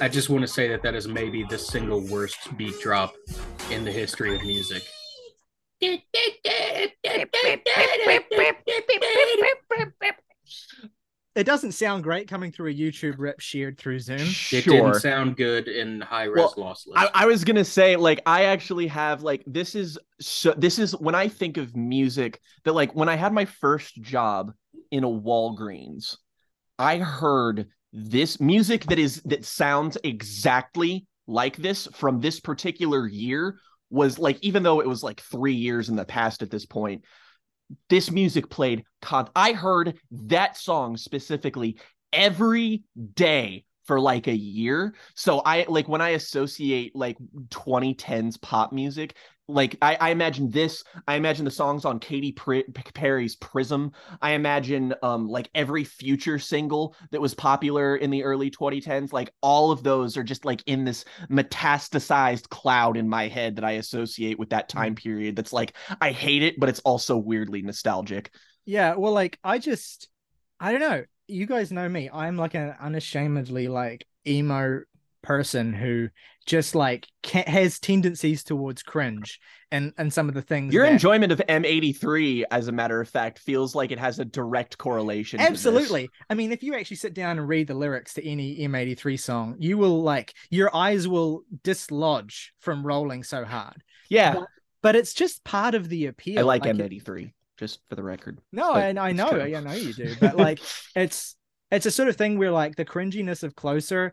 I just want to say that that is maybe the single worst beat drop in the history of music. It doesn't sound great coming through a YouTube rip shared through Zoom. It Sure. didn't sound good in high res Well, lossless. I, I was gonna say, like, I actually have like this is so this is when I think of music that like when I had my first job in a Walgreens, I heard this music that is that sounds exactly like this from this particular year was like even though it was like three years in the past at this point this music played con i heard that song specifically every day for like a year. So i like when i associate like 2010s pop music like i, I imagine this i imagine the songs on katy perry's prism i imagine um like every future single that was popular in the early 2010s like all of those are just like in this metastasized cloud in my head that i associate with that time period that's like i hate it but it's also weirdly nostalgic Yeah, well, like I just, I don't know. You guys know me. I'm like an unashamedly like emo person who just like ca has tendencies towards cringe and and some of the things. Your that- enjoyment of M83, as a matter of fact, feels like it has a direct correlation. Absolutely. I mean, if you actually sit down and read the lyrics to any M83 song, you will like your eyes will dislodge from rolling so hard. Yeah, But it's just part of the appeal. I like it- M83, just for the record. No, but and I it's know. I know you do, but like it's it's a sort of thing where like the cringiness of closer,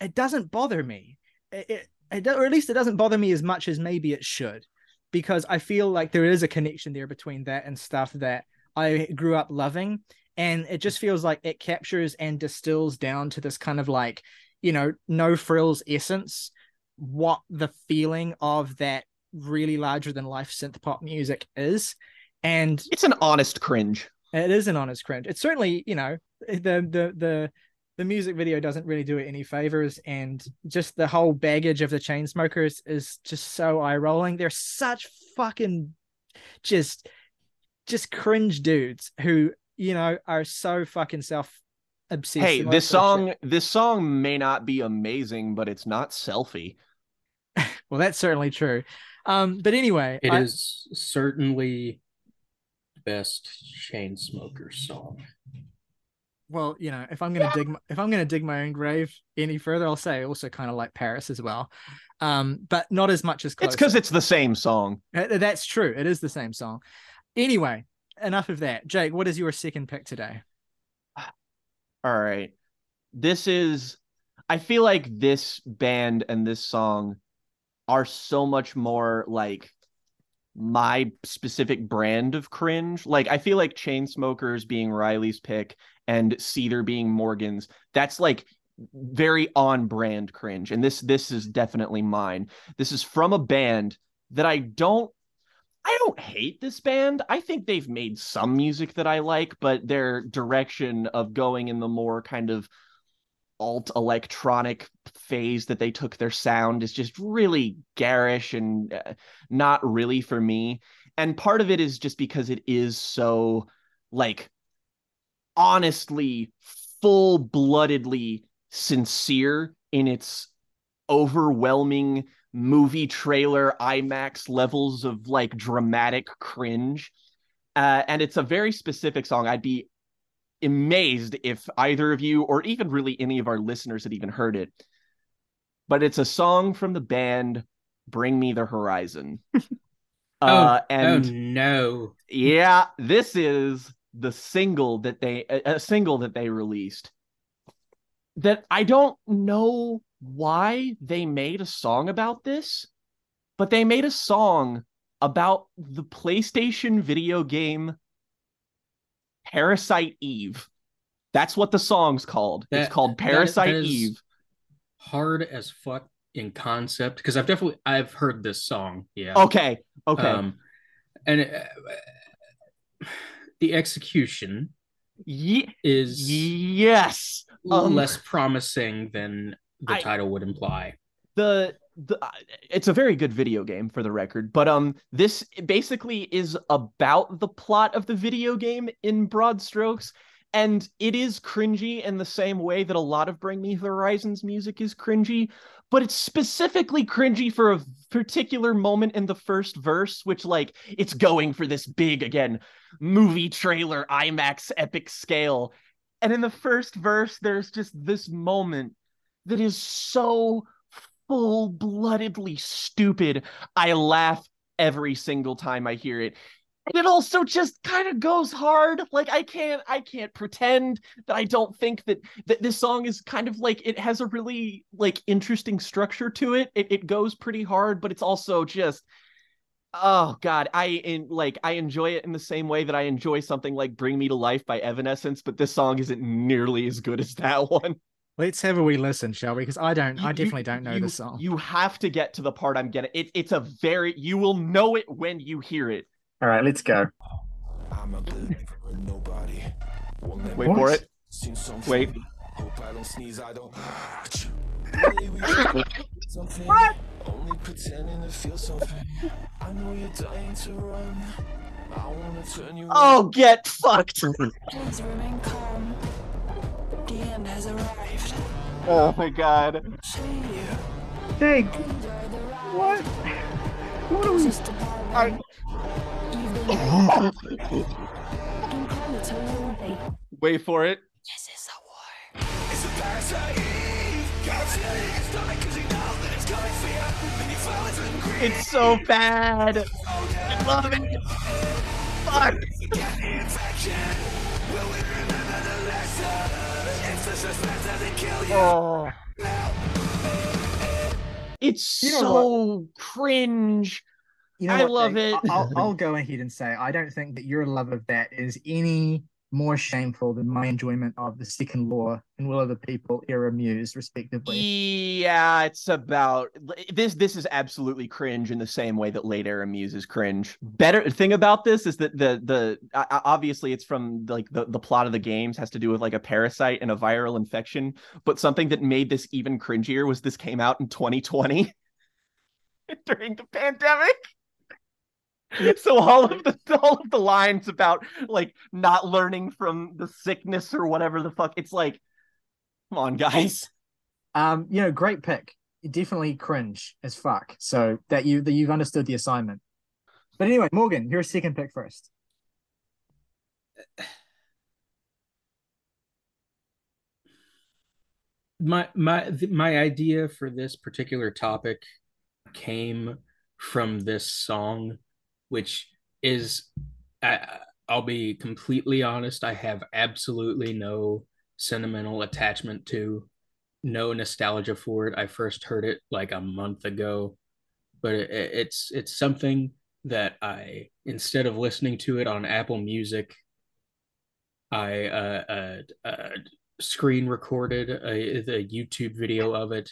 it doesn't bother me. It, it, it or at least it doesn't bother me as much as maybe it should, because I feel like there is a connection there between that and stuff that I grew up loving, and it just feels like it captures and distills down to this kind of like, you know, no frills essence, what the feeling of that really larger than life synth pop music is. And It's an honest cringe. it is an honest cringe. It's certainly, you know, the the the the music video doesn't really do it any favors, and just the whole baggage of the Chainsmokers is just so eye rolling. They're such fucking just just cringe dudes who, you know, are so fucking self obsessed. Hey, this that sort of song, this song may not be amazing, but it's not selfie. Well, that's certainly true. Um, but anyway, It I- is certainly best chain smoker song. Well, you know, if I'm gonna dig my, if I'm gonna dig my own grave any further, I'll say also kind of like Paris as well. Um, but not as much as It's because it's the same song. That's true. It is the same song. Anyway, enough of that. Jake, what is your second pick today? All right. This is I feel like this band and this song are so much more like my specific brand of cringe. Like I feel like Chainsmokers being Ryley's pick and Cedar being Morgan's, that's like very on brand cringe. And this this is definitely mine. This is from a band that I don't I don't hate this band. I think they've made some music that I like, but their direction of going in the more kind of alt electronic phase that they took their sound is just really garish and uh, not really for me. And part of it is just because it is so like honestly full-bloodedly sincere in its overwhelming movie trailer IMAX levels of like dramatic cringe. Uh, and it's a very specific song. I'd be amazed if either of you or even really any of our listeners had even heard it. But it's a song from the band Bring Me the Horizon. uh, and oh no. yeah, this is the single that they a single that they released. That I don't know why they made a song about this, but they made a song about the PlayStation video game Parasite Eve. That's what the song's called. That- it's called Parasite Eve. Hard as fuck in concept because I've definitely I've heard this song. Yeah. Okay. Okay. Um, and uh, the execution Ye- is yes. Um, less promising than the I- title would imply. the the uh, it's a very good video game for the record but um this basically is about the plot of the video game in broad strokes and it is cringy in the same way that a lot of bring me horizons music is cringy but it's specifically cringy for a particular moment in the first verse which like it's going for this big again movie trailer imax epic scale. And in the first verse there's just this moment that is so full bloodedly stupid. I laugh every single time I hear it. And it also just kind of goes hard. Like I can't I can't pretend that I don't think that that this song is kind of like it has a really like interesting structure to it. It it goes pretty hard, but it's also just Oh God, I in like I enjoy it in the same way that I enjoy something like "Bring Me to Life" by Evanescence, but this song isn't nearly as good as that one. Let's have a wee listen, shall we? Because I don't, I definitely you- don't know you, the song. You have to get to the part I'm getting. It, it's a very you will know it when you hear it. All right, let's go. I'm a believer in nobody. Wait me for it. Wait. Hope I don't sneeze, I don't. Really, we. Only pretending to feel something. I know you're dying to run. I wanna turn you Oh, get fucked. Please remain calm. The end has arrived. Oh my god. See you. Hey, Enjoy the ride. what? What are we? Just a moment. You've been can call it a lonely. Wait for it. This is a war. It's a parasite. Can't feel it in your stomach 'cause you know that it's coming for you. And you feel it's been green. It's so bad. I love it. Fuck. Oh. It's You know so cringe. You know I what, love Nick? it. I'll, I'll go ahead and say I don't think that your love of that is any more shameful than my enjoyment of the second law and Will of the People era Muse, respectively. Yeah, it's about this. This is absolutely cringe in the same way that late era muse is cringe. Better thing about this is that the the obviously it's from like the the plot of the games has to do with like a parasite and a viral infection. But something that made this even cringier was this came out in 2020 during the pandemic. So all of the all of the lines about like not learning from the sickness or whatever the fuck it's like, come on guys. Um, you know, great pick. Definitely cringe as fuck. So that you that you've understood the assignment. But anyway, Morgan, your second pick first. my my my idea for this particular topic came from this song which is I, I'll be completely honest I have absolutely no sentimental attachment to no nostalgia for it. I first heard it like a month ago but it, it's it's something that I instead of listening to it on Apple Music I uh, uh, uh screen recorded a the YouTube video of it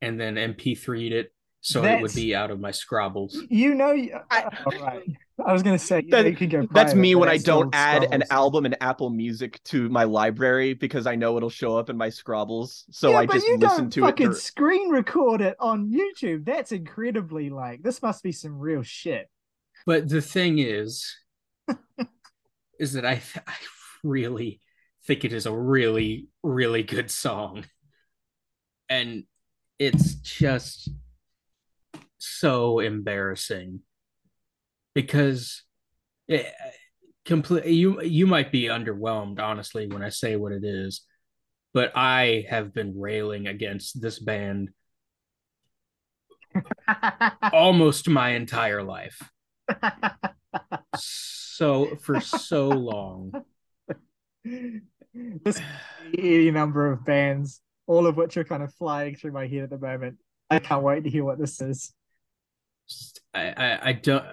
and then MP3'd it so it would be out of my Scrobbles. You know, you- I- uh, all right. I was gonna say That- know, you can go. That's me when I don't add an album in Apple Music to my library because I know it'll show up in my Scrobbles. So yeah, I just you listen don't to it. fucking dur- screen record it on YouTube. That's incredibly like this must be some real shit. But the thing is, is that I I really think it is a really really good song, and it's just so embarrassing because eh, it, complete you you might be underwhelmed honestly when I say what it is, but I have been railing against this band almost my entire life. so for so long this any number of bands, all of which are kind of flying through my head at the moment. I can't wait to hear what this is. I, I i don't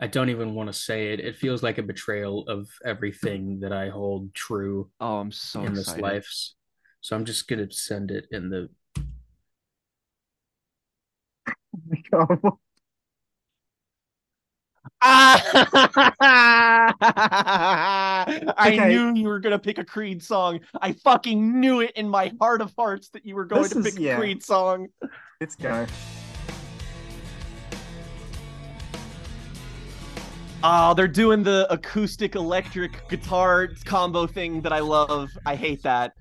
i don't even want to say it it feels like a betrayal of everything that i hold true Oh, I'm so in this excited. life so i'm just gonna send it in the God. I Okay. knew you were gonna pick a Creed song. I fucking knew it in my heart of hearts that you were going This to is- pick a yeah. Creed song. Let's go. Oh, they're doing the acoustic electric guitar combo thing that I love. I hate that.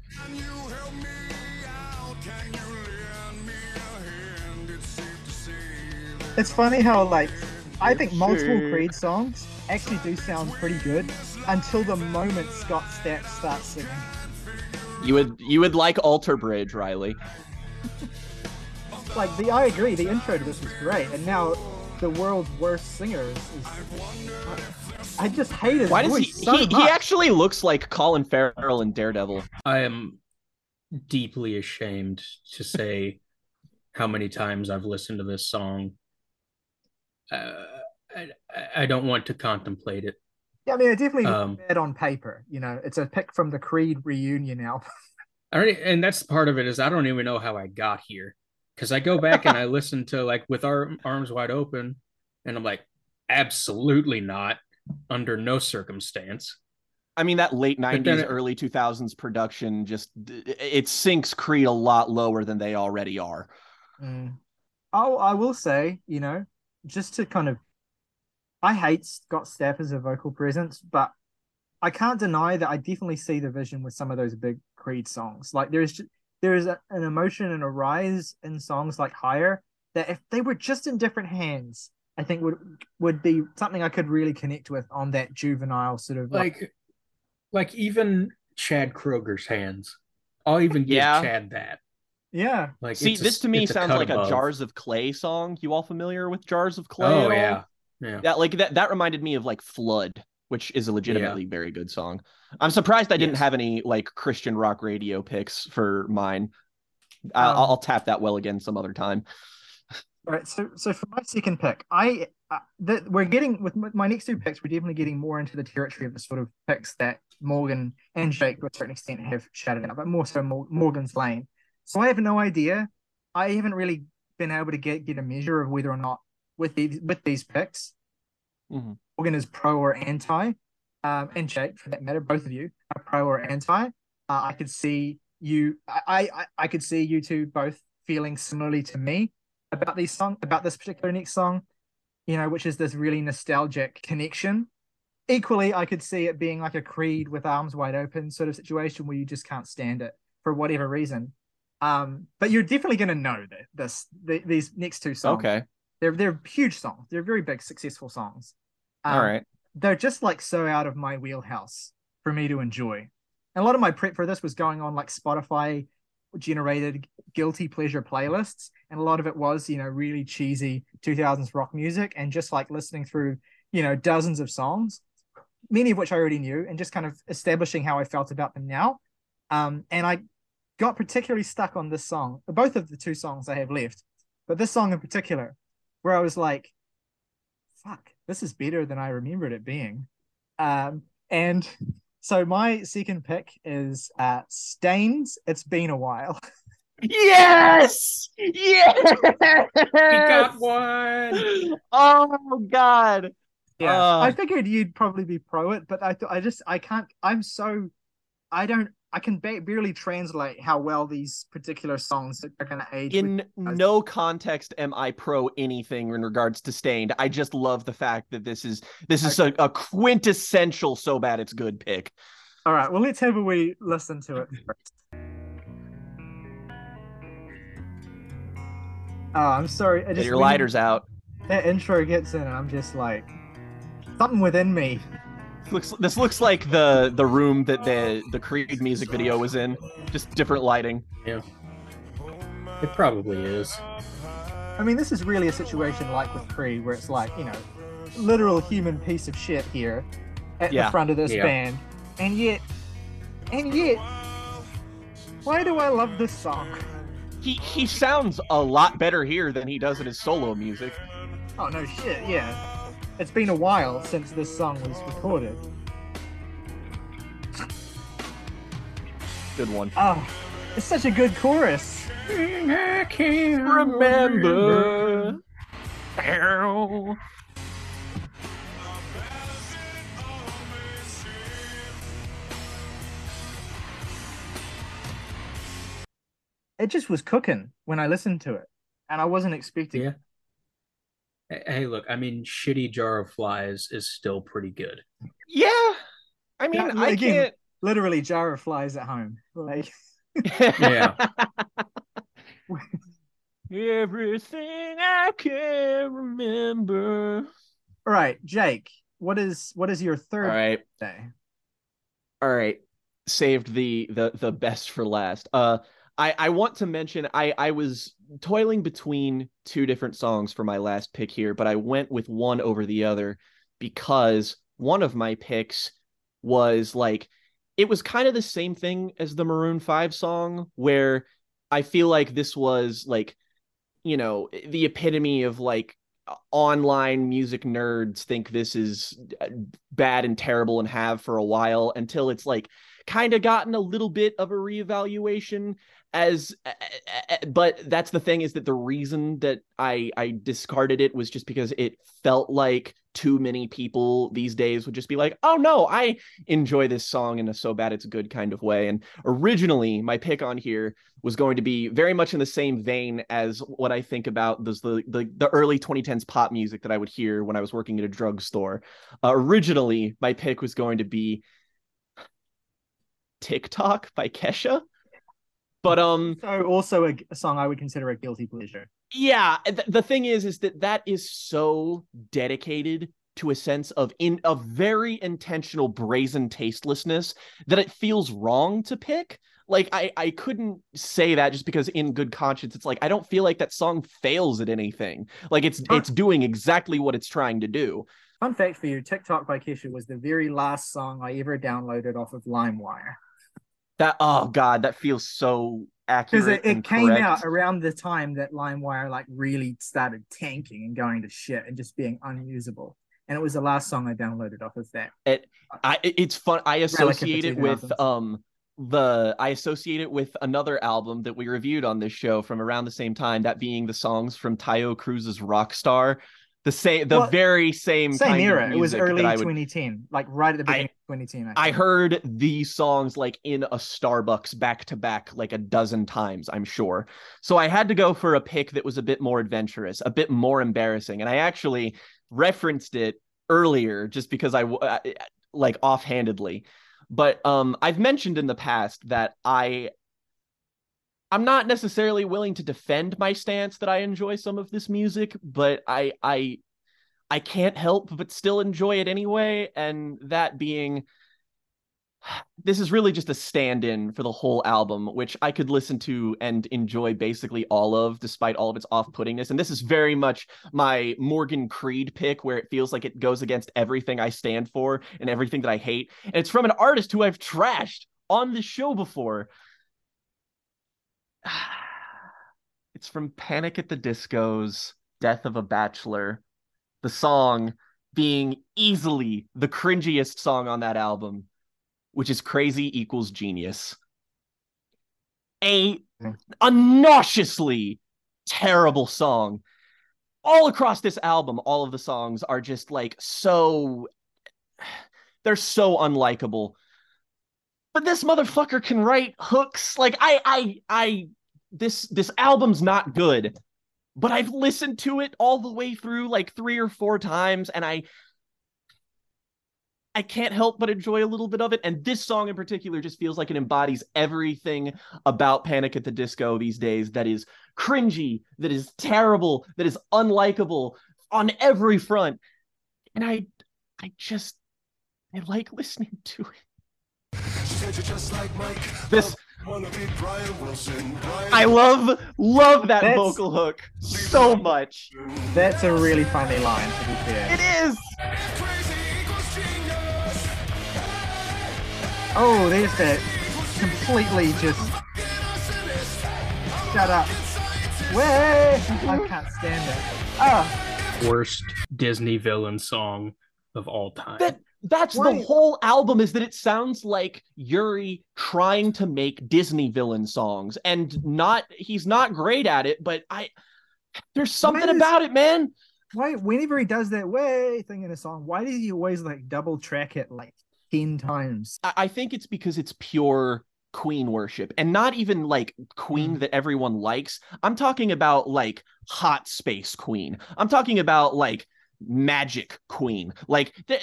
It's funny how like I think multiple Creed songs actually do sound pretty good until the moment Scott Stapp starts singing. You would you would like Alter Bridge, Ryley. Like the I agree, the intro to this was great, and now the world's worst singer is. is I just hate his Why does he so he, much. he actually looks like Colin Farrell in Daredevil. I am deeply ashamed to say how many times I've listened to this song. Uh, I, I don't want to contemplate it. Yeah, I mean, it definitely Um, looks bad on paper. You know, it's a pick from the Creed reunion album. I already, and that's part of it is I don't even know how I got here because I go back and I listen to like with our arms wide open, and I'm like, absolutely not under no circumstance. I mean that late 90s it- early 2000s production just it sinks Creed a lot lower than they already are. Mm. Oh, I will say, you know, just to kind of, I hate Scott Stapp as a vocal presence, but I can't deny that I definitely see the vision with some of those big Creed songs. Like there's ju- there is a, an emotion and a rise in songs like Higher that if they were just in different hands, I think would would be something I could really connect with on that juvenile sort of like, Like, like even Chad Kroeger's hands. I'll even give Yeah. Chad that. yeah. Like, See, it's a- this to me sounds cut like above. a Jars of Clay song. You all familiar with Jars of Clay? Oh yeah, yeah. That like that that reminded me of like Flood, which is a legitimately very good song. I'm surprised I didn't have any like Christian rock radio picks for mine. I- Um, I'll, I'll tap that well again some other time. All right, so so for my second pick, I uh, the, we're getting with my- next two picks, we're definitely getting more into the territory of the sort of picks that Morgan and Jake, to a certain extent, have shouted out, but more so Morgan's lane. So I have no idea. I haven't really been able to get get a measure of whether or not with these with these picks, Mhm. Morgan is pro or anti, um, and Jake for that matter, both of you are pro or anti. Uh, I could see you, I, I I could see you two both feeling similarly to me about these song about this particular next song, you know, which is this really nostalgic connection. Equally, I could see it being like a Creed with arms wide open sort of situation where you just can't stand it for whatever reason. Um, but you're definitely going to know that this the, these next two songs. Okay. they're they're huge songs. They're very big, successful songs. Um, All right. They're just like so out of my wheelhouse for me to enjoy. And a lot of my prep for this was going on like Spotify generated guilty pleasure playlists, and a lot of it was you know really cheesy 2000s rock music, and just like listening through you know dozens of songs, many of which I already knew, and just kind of establishing how I felt about them now. Um, and I got particularly stuck on this song, both of the two songs I have left, but this song in particular, where I was like, fuck, this is better than I remembered it being. Um, and so my second pick is uh Staind's. It's been a while. Yes! Yes! He got one. Oh god. Uh, I figured you'd probably be pro it, but I th- I just I can't. I'm so I don't. I can ba- barely translate how well these particular songs are going to age. in no context am I pro anything in regards to Staind. I just love the fact that this is this is a, a quintessential so bad it's good pick. All right, well let's have a wee listen to it first. Oh, I'm sorry. Just your lighters out. That intro gets in, and I'm just like something within me. Looks this looks like the the room that the the Creed music video was in. Just different lighting. Yeah, it probably is. I mean, this is really a situation like with Creed, where it's like you know, literal human piece of shit here at Yeah. the front of this Yeah. band, and yet, and yet, why do I love this song? He he sounds a lot better here than he does in his solo music. Oh no shit, yeah. It's been a while since this song was recorded. Good one. Oh, it's such a good chorus. I can't remember. It just was cooking when I listened to it, and I wasn't expecting. Yeah. Hey, hey, look, I mean, shitty jar of flies is still pretty good. Yeah. I mean, Yeah, I again, can't. Literally, jar of flies at home. Like, Yeah. Everything I can remember. all right, Jake. What is what is your third right. day? All right. Saved the the the best for last. Uh I I want to mention I I was toiling between two different songs for my last pick here, but I went with one over the other because one of my picks was like it was kind of the same thing as the Maroon 5 song where I feel like this was like you know the epitome of like online music nerds think this is uh, bad and terrible and have for a while until it's like kind of gotten a little bit of a reevaluation as but that's the thing is that the reason that I I discarded it was just because it felt like too many people these days would just be like, "Oh no, I enjoy this song in a so bad it's good kind of way." And originally, my pick on here was going to be very much in the same vein as what I think about those the the, the early 2010s pop music that I would hear when I was working at a drugstore. Uh, originally, my pick was going to be TikTok by Kesha. But um So also a, a song I would consider a guilty pleasure. yeah th- the thing is is that that is so dedicated to a sense of in a very intentional brazen tastelessness that it feels wrong to pick like i i couldn't say that just because in good conscience it's like i don't feel like that song fails at anything like it's Huh. it's doing exactly what it's trying to do Fun fact for you: TikTok by Kesha was the very last song I ever downloaded off of LimeWire that oh god that feels so because accurate it, it came correct. out around the time that LimeWire like really started tanking and going to shit and just being unusable. And it was the last song I downloaded off of that. I it- it's fun. I associate it with 2000s. um the I associate it with another album that we reviewed on this show from around the same time. That being the songs from Taio Cruz's Rokstarr. The same, the Well, very same Same era. It was early would 2010, like right at the I- beginning of 2010. I think. heard these songs like in a Starbucks back to back like a dozen times, I'm sure. So I had to go for a pick that was a bit more adventurous, a bit more embarrassing. And I actually referenced it earlier just because I like offhandedly. But um I've mentioned in the past that I I'm not necessarily willing to defend my stance that I enjoy some of this music, but I I I can't help but still enjoy it anyway. And that being this is really just a stand-in for the whole album which i could listen to and enjoy basically all of despite all of its off-puttingness. And this is very much my morgan creed pick where it feels like it goes against everything i stand for and everything that i hate. And it's from an artist who i've trashed on the show before it's from panic at the disco's death of a bachelor the song being easily the cringiest song on that album which is crazy equals genius. A, mm-hmm. a nauseously terrible song. All across this album, all of the songs are just like so. They're so unlikable. But this motherfucker can write hooks. Like I, I, I. This this album's not good, but I've listened to it all the way through like three or four times, and I I can't help but enjoy a little bit of it. And this song in particular just feels like it embodies everything about Panic at the Disco these days that is cringy, that is terrible, that is unlikable on every front. And I I just I like listening to it. This oh, Wanna be Brian Wilson. Brian I love love that That's- vocal hook so much. That's a really funny line, to be fair. It is. Crazy equals genius. Oh, there's that completely just shut up. Way! I can't stand it. Oh, Worst Disney villain song of all time. That that's the whole album is that it sounds like Urie trying to make Disney villain songs and not he's not great at it, but I there's something is- about it, man. why whenever he does that way thing in a song, why does he always like double track it like ten times? I, I think it's because it's pure queen worship and not even like queen Mm. that everyone likes. I'm talking about like hot space queen. I'm talking about like magic queen. Like th-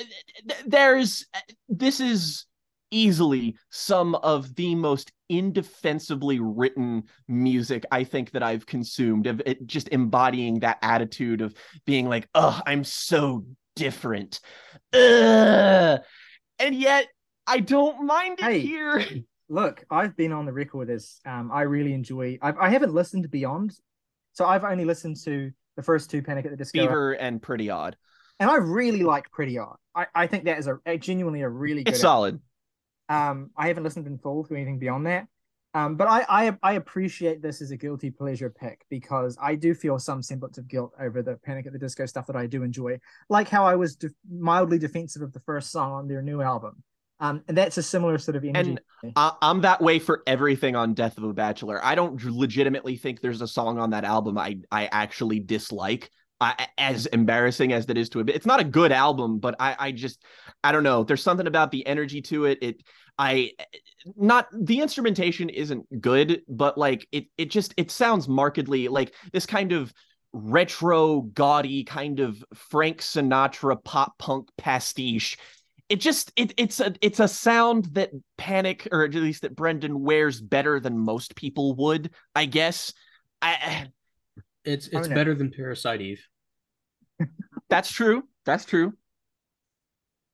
th- there's this is easily some of the most indefensibly written music I think that I've consumed of it just embodying that attitude of being like, "Oh, I'm so different." Ugh. And yet I don't mind it Hey. here. Look, I've been on the record as um, I really enjoy. I've, I haven't listened to Beyond, so I've only listened to the first two Panic at the Disco, Fever and Pretty Odd. and I really like Pretty Odd. I, I think that is a, a genuinely a really good. It's solid. Um, I haven't listened in full to anything beyond that. Um, but I, I I appreciate this as a guilty pleasure pick because I do feel some semblance of guilt over the Panic at the Disco stuff that I do enjoy, like how I was de- mildly defensive of the first song on their new album. Um, and that's a similar sort of energy. And. I- I'm that way for everything on Death of a Bachelor. I don't legitimately think there's a song on that album I I actually dislike. I, as embarrassing as that is to admit, it's not a good album, but I I just I don't know. There's something about the energy to it. It I not the instrumentation isn't good, but like it it just it sounds markedly like this kind of retro gaudy kind of Frank Sinatra pop punk pastiche it just it, it's a it's a sound that panic or at least that brendon wears better than most people would i guess i It's it's no. better than Parasite Eve. that's true that's true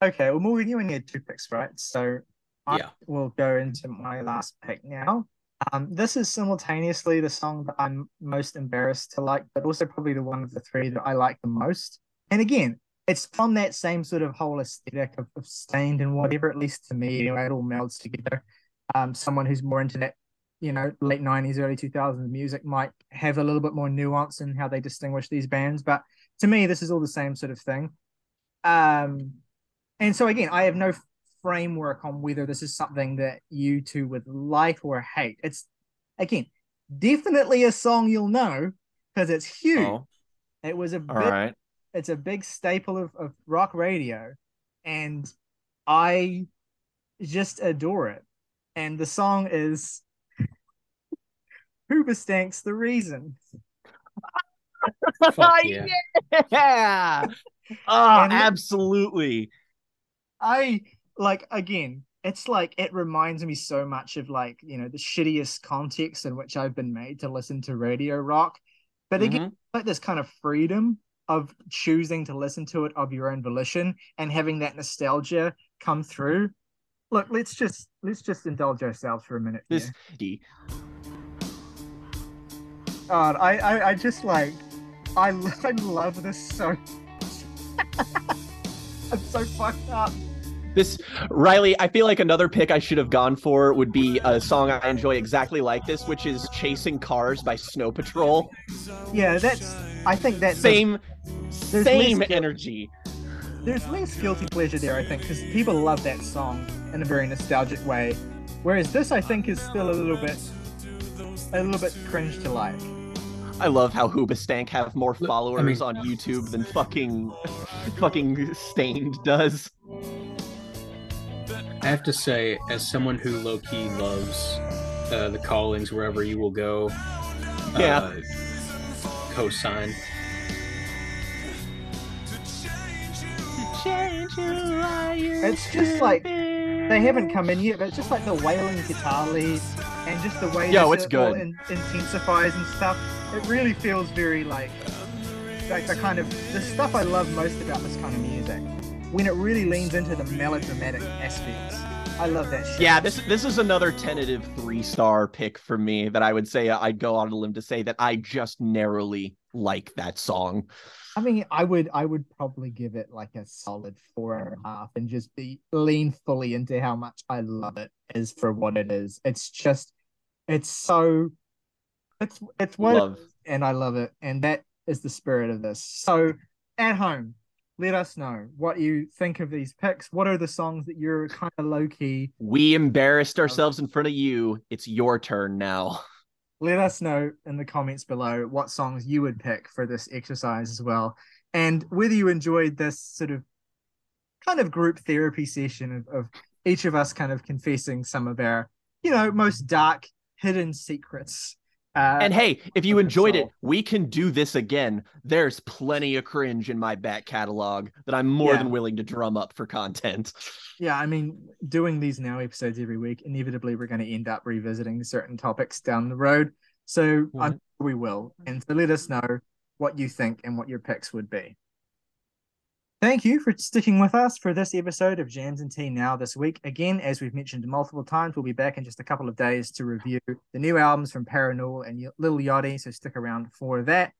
Okay, well, Morgan, you only had two picks, right? So I Yeah. will go into my last pick now. Um, this is simultaneously the song that I'm most embarrassed to like, but also probably the one of the three that I like the most. And again, it's from that same sort of whole aesthetic of, of Staind and whatever, at least to me, anyway, it all melds together. Um, someone who's more into that, you know, late 90s, early 2000s music might have a little bit more nuance in how they distinguish these bands. But to me, this is all the same sort of thing. Um, and so again, I have no framework on whether this is something that you two would like or hate. It's again definitely a song you'll know because it's huge. oh It was a all big, right it's a big staple of, of rock radio, and I just adore it. And the song is Hoobastank's the reason. Fuck yeah. yeah oh And- absolutely I like again, it's like it reminds me so much of like, you know, the shittiest context in which I've been made to listen to radio rock. But again, Mhm. like this kind of freedom of choosing to listen to it of your own volition and having that nostalgia come through. Look, let's just let's just indulge ourselves for a minute. this. God, I, I I just like I I love this so I'm so fucked up. This Ryley, I feel like another pick I should have gone for would be a song I enjoy exactly like this, which is "Chasing Cars" by Snow Patrol. Yeah, that's I think that's Same, There's same least- energy. there's less guilty pleasure there, I think, because people love that song in a very nostalgic way. Whereas this, I think, is still a little bit, a little bit cringe to like. I love how Hoobastank have more Look, I followers mean- on YouTube than fucking, fucking Staind does. I have to say, as someone who low key loves uh, the callings wherever you will go, Yeah. uh, cosign. It's just like they haven't come in yet, but it's just like the wailing guitar leads and just the way Yo, it's it good. in- intensifies and stuff. It really feels very like like the kind of the stuff I love most about this kind of music when it really leans into the melodramatic aspects. I love that shit. Yeah, this this is another tentative three star pick for me that I would say I'd go on a limb to say that I just narrowly like that song. I mean, I would, I would probably give it like a solid four and a half, and just be lean fully into how much I love it is for what it is. It's just, it's so, it's it's what, Love. is, and I love it, and that is the spirit of this. So, at home, let us know what you think of these picks. What are the songs that you're kind of low key? We embarrassed ourselves in front of you. It's your turn now. Let us know in the comments below what songs you would pick for this exercise as well. and whether you enjoyed this sort of kind of group therapy session of, of each of us kind of confessing some of our, you know, most dark hidden secrets. Uh, And hey, if you enjoyed it, we can do this again. There's plenty of cringe in my back catalog that I'm more Yeah. than willing to drum up for content. yeah, I mean, doing these now episodes every week, inevitably we're going to end up revisiting certain topics down the road. So I'm Mhm. sure we will. And so let us know what you think and what your picks would be. Thank you for sticking with us for this episode of Jams and Tea Now this week. Again, as we've mentioned multiple times, we'll be back in just a couple of days to review the new albums from Parannoul and Lil Yachty, so stick around for that.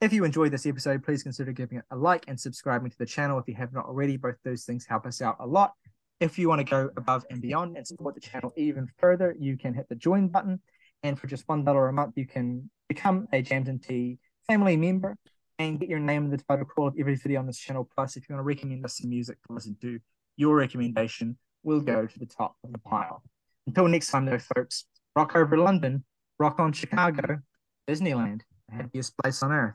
If you enjoyed this episode, please consider giving it a like and subscribing to the channel if you have not already. Both those things help us out a lot. If you want to go above and beyond and support the channel even further, you can hit the join button. And for just $1 a month, you can become a Jams and Tea family member and get your name in the title call of every video on this channel. Plus, if you want to recommend us some music to listen to, your recommendation will go to the top of the pile. Until next time, though, folks, rock over London, rock on Chicago, Disneyland, the happiest place on earth.